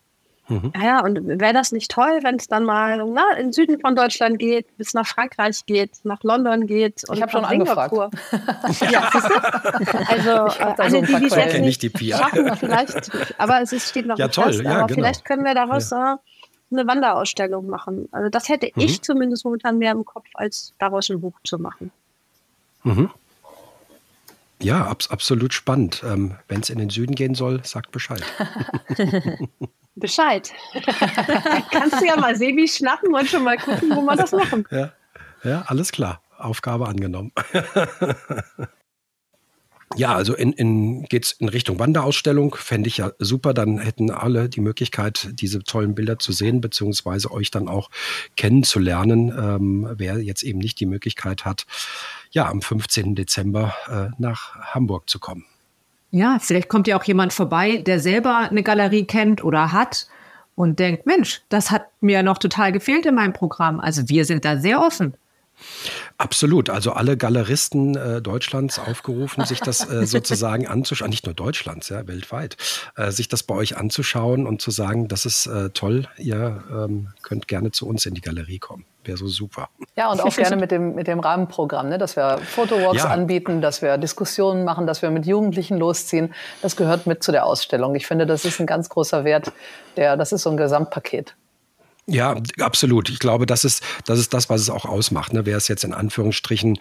Mhm. Ja, und wäre das nicht toll, wenn es dann mal na, in den Süden von Deutschland geht, bis nach Frankreich geht, nach London geht
und ich habe schon angefragt.
ja, Also äh, alle, so die, die es jetzt nicht, die schaffen, vielleicht, aber es ist, steht noch ja, toll, fest, ja, aber genau. vielleicht können wir daraus ja. äh, eine Wanderausstellung machen. Also das hätte mhm. ich zumindest momentan mehr im Kopf, als daraus ein Buch zu machen.
Mhm. Ja, ab, absolut spannend. Ähm, Wenn es in den Süden gehen soll, sagt Bescheid.
Bescheid. Kannst du ja mal Sebi schnappen und schon mal gucken, wo man das machen.
Ja, ja alles klar. Aufgabe angenommen. Ja, also in, in, geht es in Richtung Wanderausstellung, fände ich ja super. Dann hätten alle die Möglichkeit, diese tollen Bilder zu sehen, beziehungsweise euch dann auch kennenzulernen, ähm, wer jetzt eben nicht die Möglichkeit hat, ja, am 15. Dezember äh, nach Hamburg zu kommen.
Ja, vielleicht kommt ja auch jemand vorbei, der selber eine Galerie kennt oder hat und denkt, Mensch, das hat mir noch total gefehlt in meinem Programm. Also wir sind da sehr offen.
Absolut. Also alle Galeristen äh, Deutschlands aufgerufen, sich das äh, sozusagen anzuschauen, nicht nur Deutschlands, ja, weltweit, äh, sich das bei euch anzuschauen und zu sagen, das ist äh, toll, ihr ähm, könnt gerne zu uns in die Galerie kommen. wäre so super.
Ja, und auch gerne mit dem, mit dem Rahmenprogramm, ne? dass wir Fotowalks ja. anbieten, dass wir Diskussionen machen, dass wir mit Jugendlichen losziehen. Das gehört mit zu der Ausstellung. Ich finde, das ist ein ganz großer Wert. Der, das ist so ein Gesamtpaket.
Ja, absolut. Ich glaube, das ist, das ist das, was es auch ausmacht. Ne? Wer es jetzt in Anführungsstrichen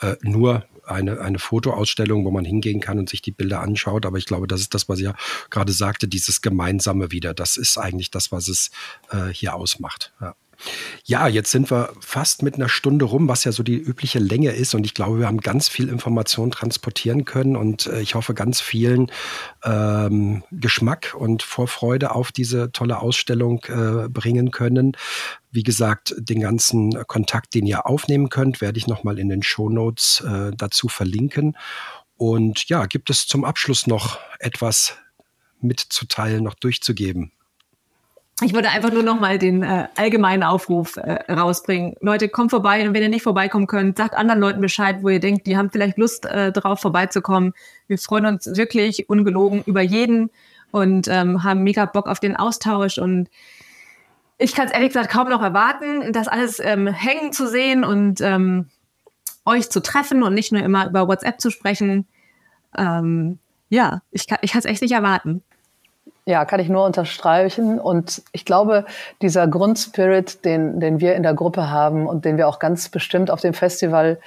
äh, nur eine, eine Fotoausstellung, wo man hingehen kann und sich die Bilder anschaut. Aber ich glaube, das ist das, was ich ja gerade sagte, dieses Gemeinsame wieder. Das ist eigentlich das, was es äh, hier ausmacht. Ja. Ja, jetzt sind wir fast mit einer Stunde rum, was ja so die übliche Länge ist. Und ich glaube, wir haben ganz viel Information transportieren können und äh, ich hoffe, ganz vielen ähm, Geschmack und Vorfreude auf diese tolle Ausstellung äh, bringen können. Wie gesagt, den ganzen Kontakt, den ihr aufnehmen könnt, werde ich nochmal in den Show Notes äh, dazu verlinken. Und ja, gibt es zum Abschluss noch etwas mitzuteilen, noch durchzugeben?
Ich würde einfach nur noch mal den äh, allgemeinen Aufruf äh, rausbringen. Leute, kommt vorbei und wenn ihr nicht vorbeikommen könnt, sagt anderen Leuten Bescheid, wo ihr denkt, die haben vielleicht Lust äh, drauf vorbeizukommen. Wir freuen uns wirklich ungelogen über jeden und ähm, haben mega Bock auf den Austausch und ich kann es ehrlich gesagt kaum noch erwarten, das alles ähm, hängen zu sehen und ähm, euch zu treffen und nicht nur immer über WhatsApp zu sprechen. Ähm, ja, ich kann es echt nicht erwarten.
Ja, kann ich nur unterstreichen. Und ich glaube, dieser Grundspirit, den, den wir in der Gruppe haben und den wir auch ganz bestimmt auf dem Festival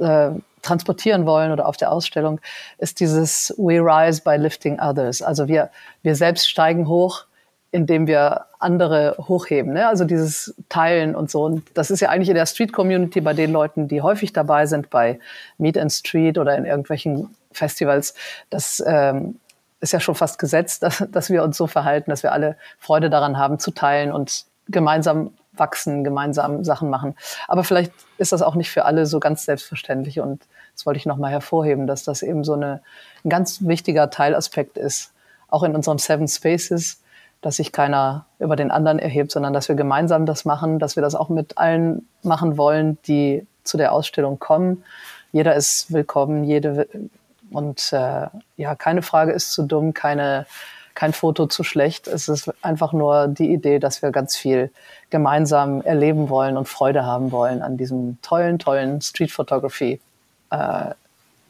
äh, transportieren wollen oder auf der Ausstellung, ist dieses We rise by lifting others. Also wir, wir selbst steigen hoch, indem wir andere hochheben. Ne? Also dieses Teilen und so. Und das ist ja eigentlich in der Street Community bei den Leuten, die häufig dabei sind bei Meet and Street oder in irgendwelchen Festivals, dass ähm, ist ja schon fast gesetzt, dass, dass wir uns so verhalten, dass wir alle Freude daran haben zu teilen und gemeinsam wachsen, gemeinsam Sachen machen. Aber vielleicht ist das auch nicht für alle so ganz selbstverständlich und das wollte ich nochmal hervorheben, dass das eben so eine, ein ganz wichtiger Teilaspekt ist, auch in unserem Seven Spaces, dass sich keiner über den anderen erhebt, sondern dass wir gemeinsam das machen, dass wir das auch mit allen machen wollen, die zu der Ausstellung kommen. Jeder ist willkommen, jede und äh, ja, keine Frage ist zu dumm, keine, kein Foto zu schlecht. Es ist einfach nur die Idee, dass wir ganz viel gemeinsam erleben wollen und Freude haben wollen an diesem tollen, tollen Street Photography äh,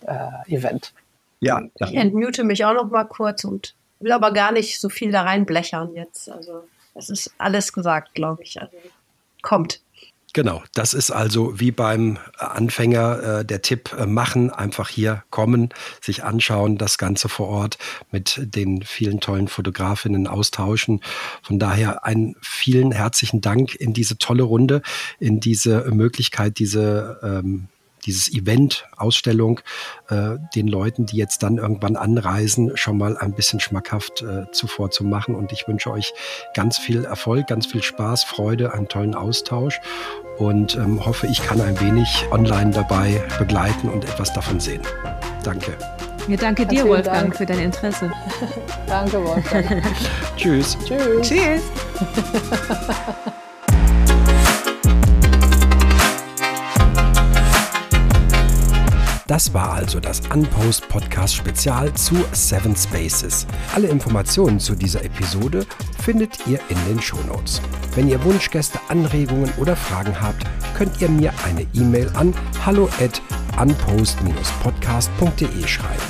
äh, Event.
Ja, ich entmute mich auch noch mal kurz und will aber gar nicht so viel da reinblechern jetzt. Also es ist alles gesagt, glaube ich. Also kommt.
Genau, das ist also wie beim Anfänger äh, der Tipp, äh, machen, einfach hier kommen, sich anschauen, das Ganze vor Ort mit den vielen tollen Fotografinnen austauschen. Von daher einen vielen herzlichen Dank in diese tolle Runde, in diese Möglichkeit, diese ähm, dieses Event, Ausstellung, äh, den Leuten, die jetzt dann irgendwann anreisen, schon mal ein bisschen schmackhaft äh, zuvor zu machen. Und ich wünsche euch ganz viel Erfolg, ganz viel Spaß, Freude, einen tollen Austausch und ähm, hoffe, ich kann ein wenig online dabei begleiten und etwas davon sehen. Danke.
Ja, danke dir, Wolfgang, Dank. für dein Interesse.
danke, Wolfgang.
Tschüss.
Tschüss. Tschüss.
Das war also das Unpost Podcast Spezial zu Seven Spaces. Alle Informationen zu dieser Episode findet ihr in den Shownotes. Wenn ihr Wunschgäste, Anregungen oder Fragen habt, könnt ihr mir eine E-Mail an hallo at unpost-podcast.de schreiben.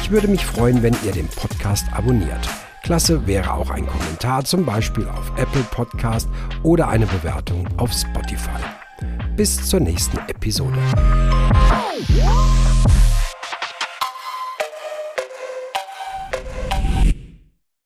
Ich würde mich freuen, wenn ihr den Podcast abonniert. Klasse wäre auch ein Kommentar, zum Beispiel auf Apple Podcast oder eine Bewertung auf Spotify. Bis zur nächsten Episode.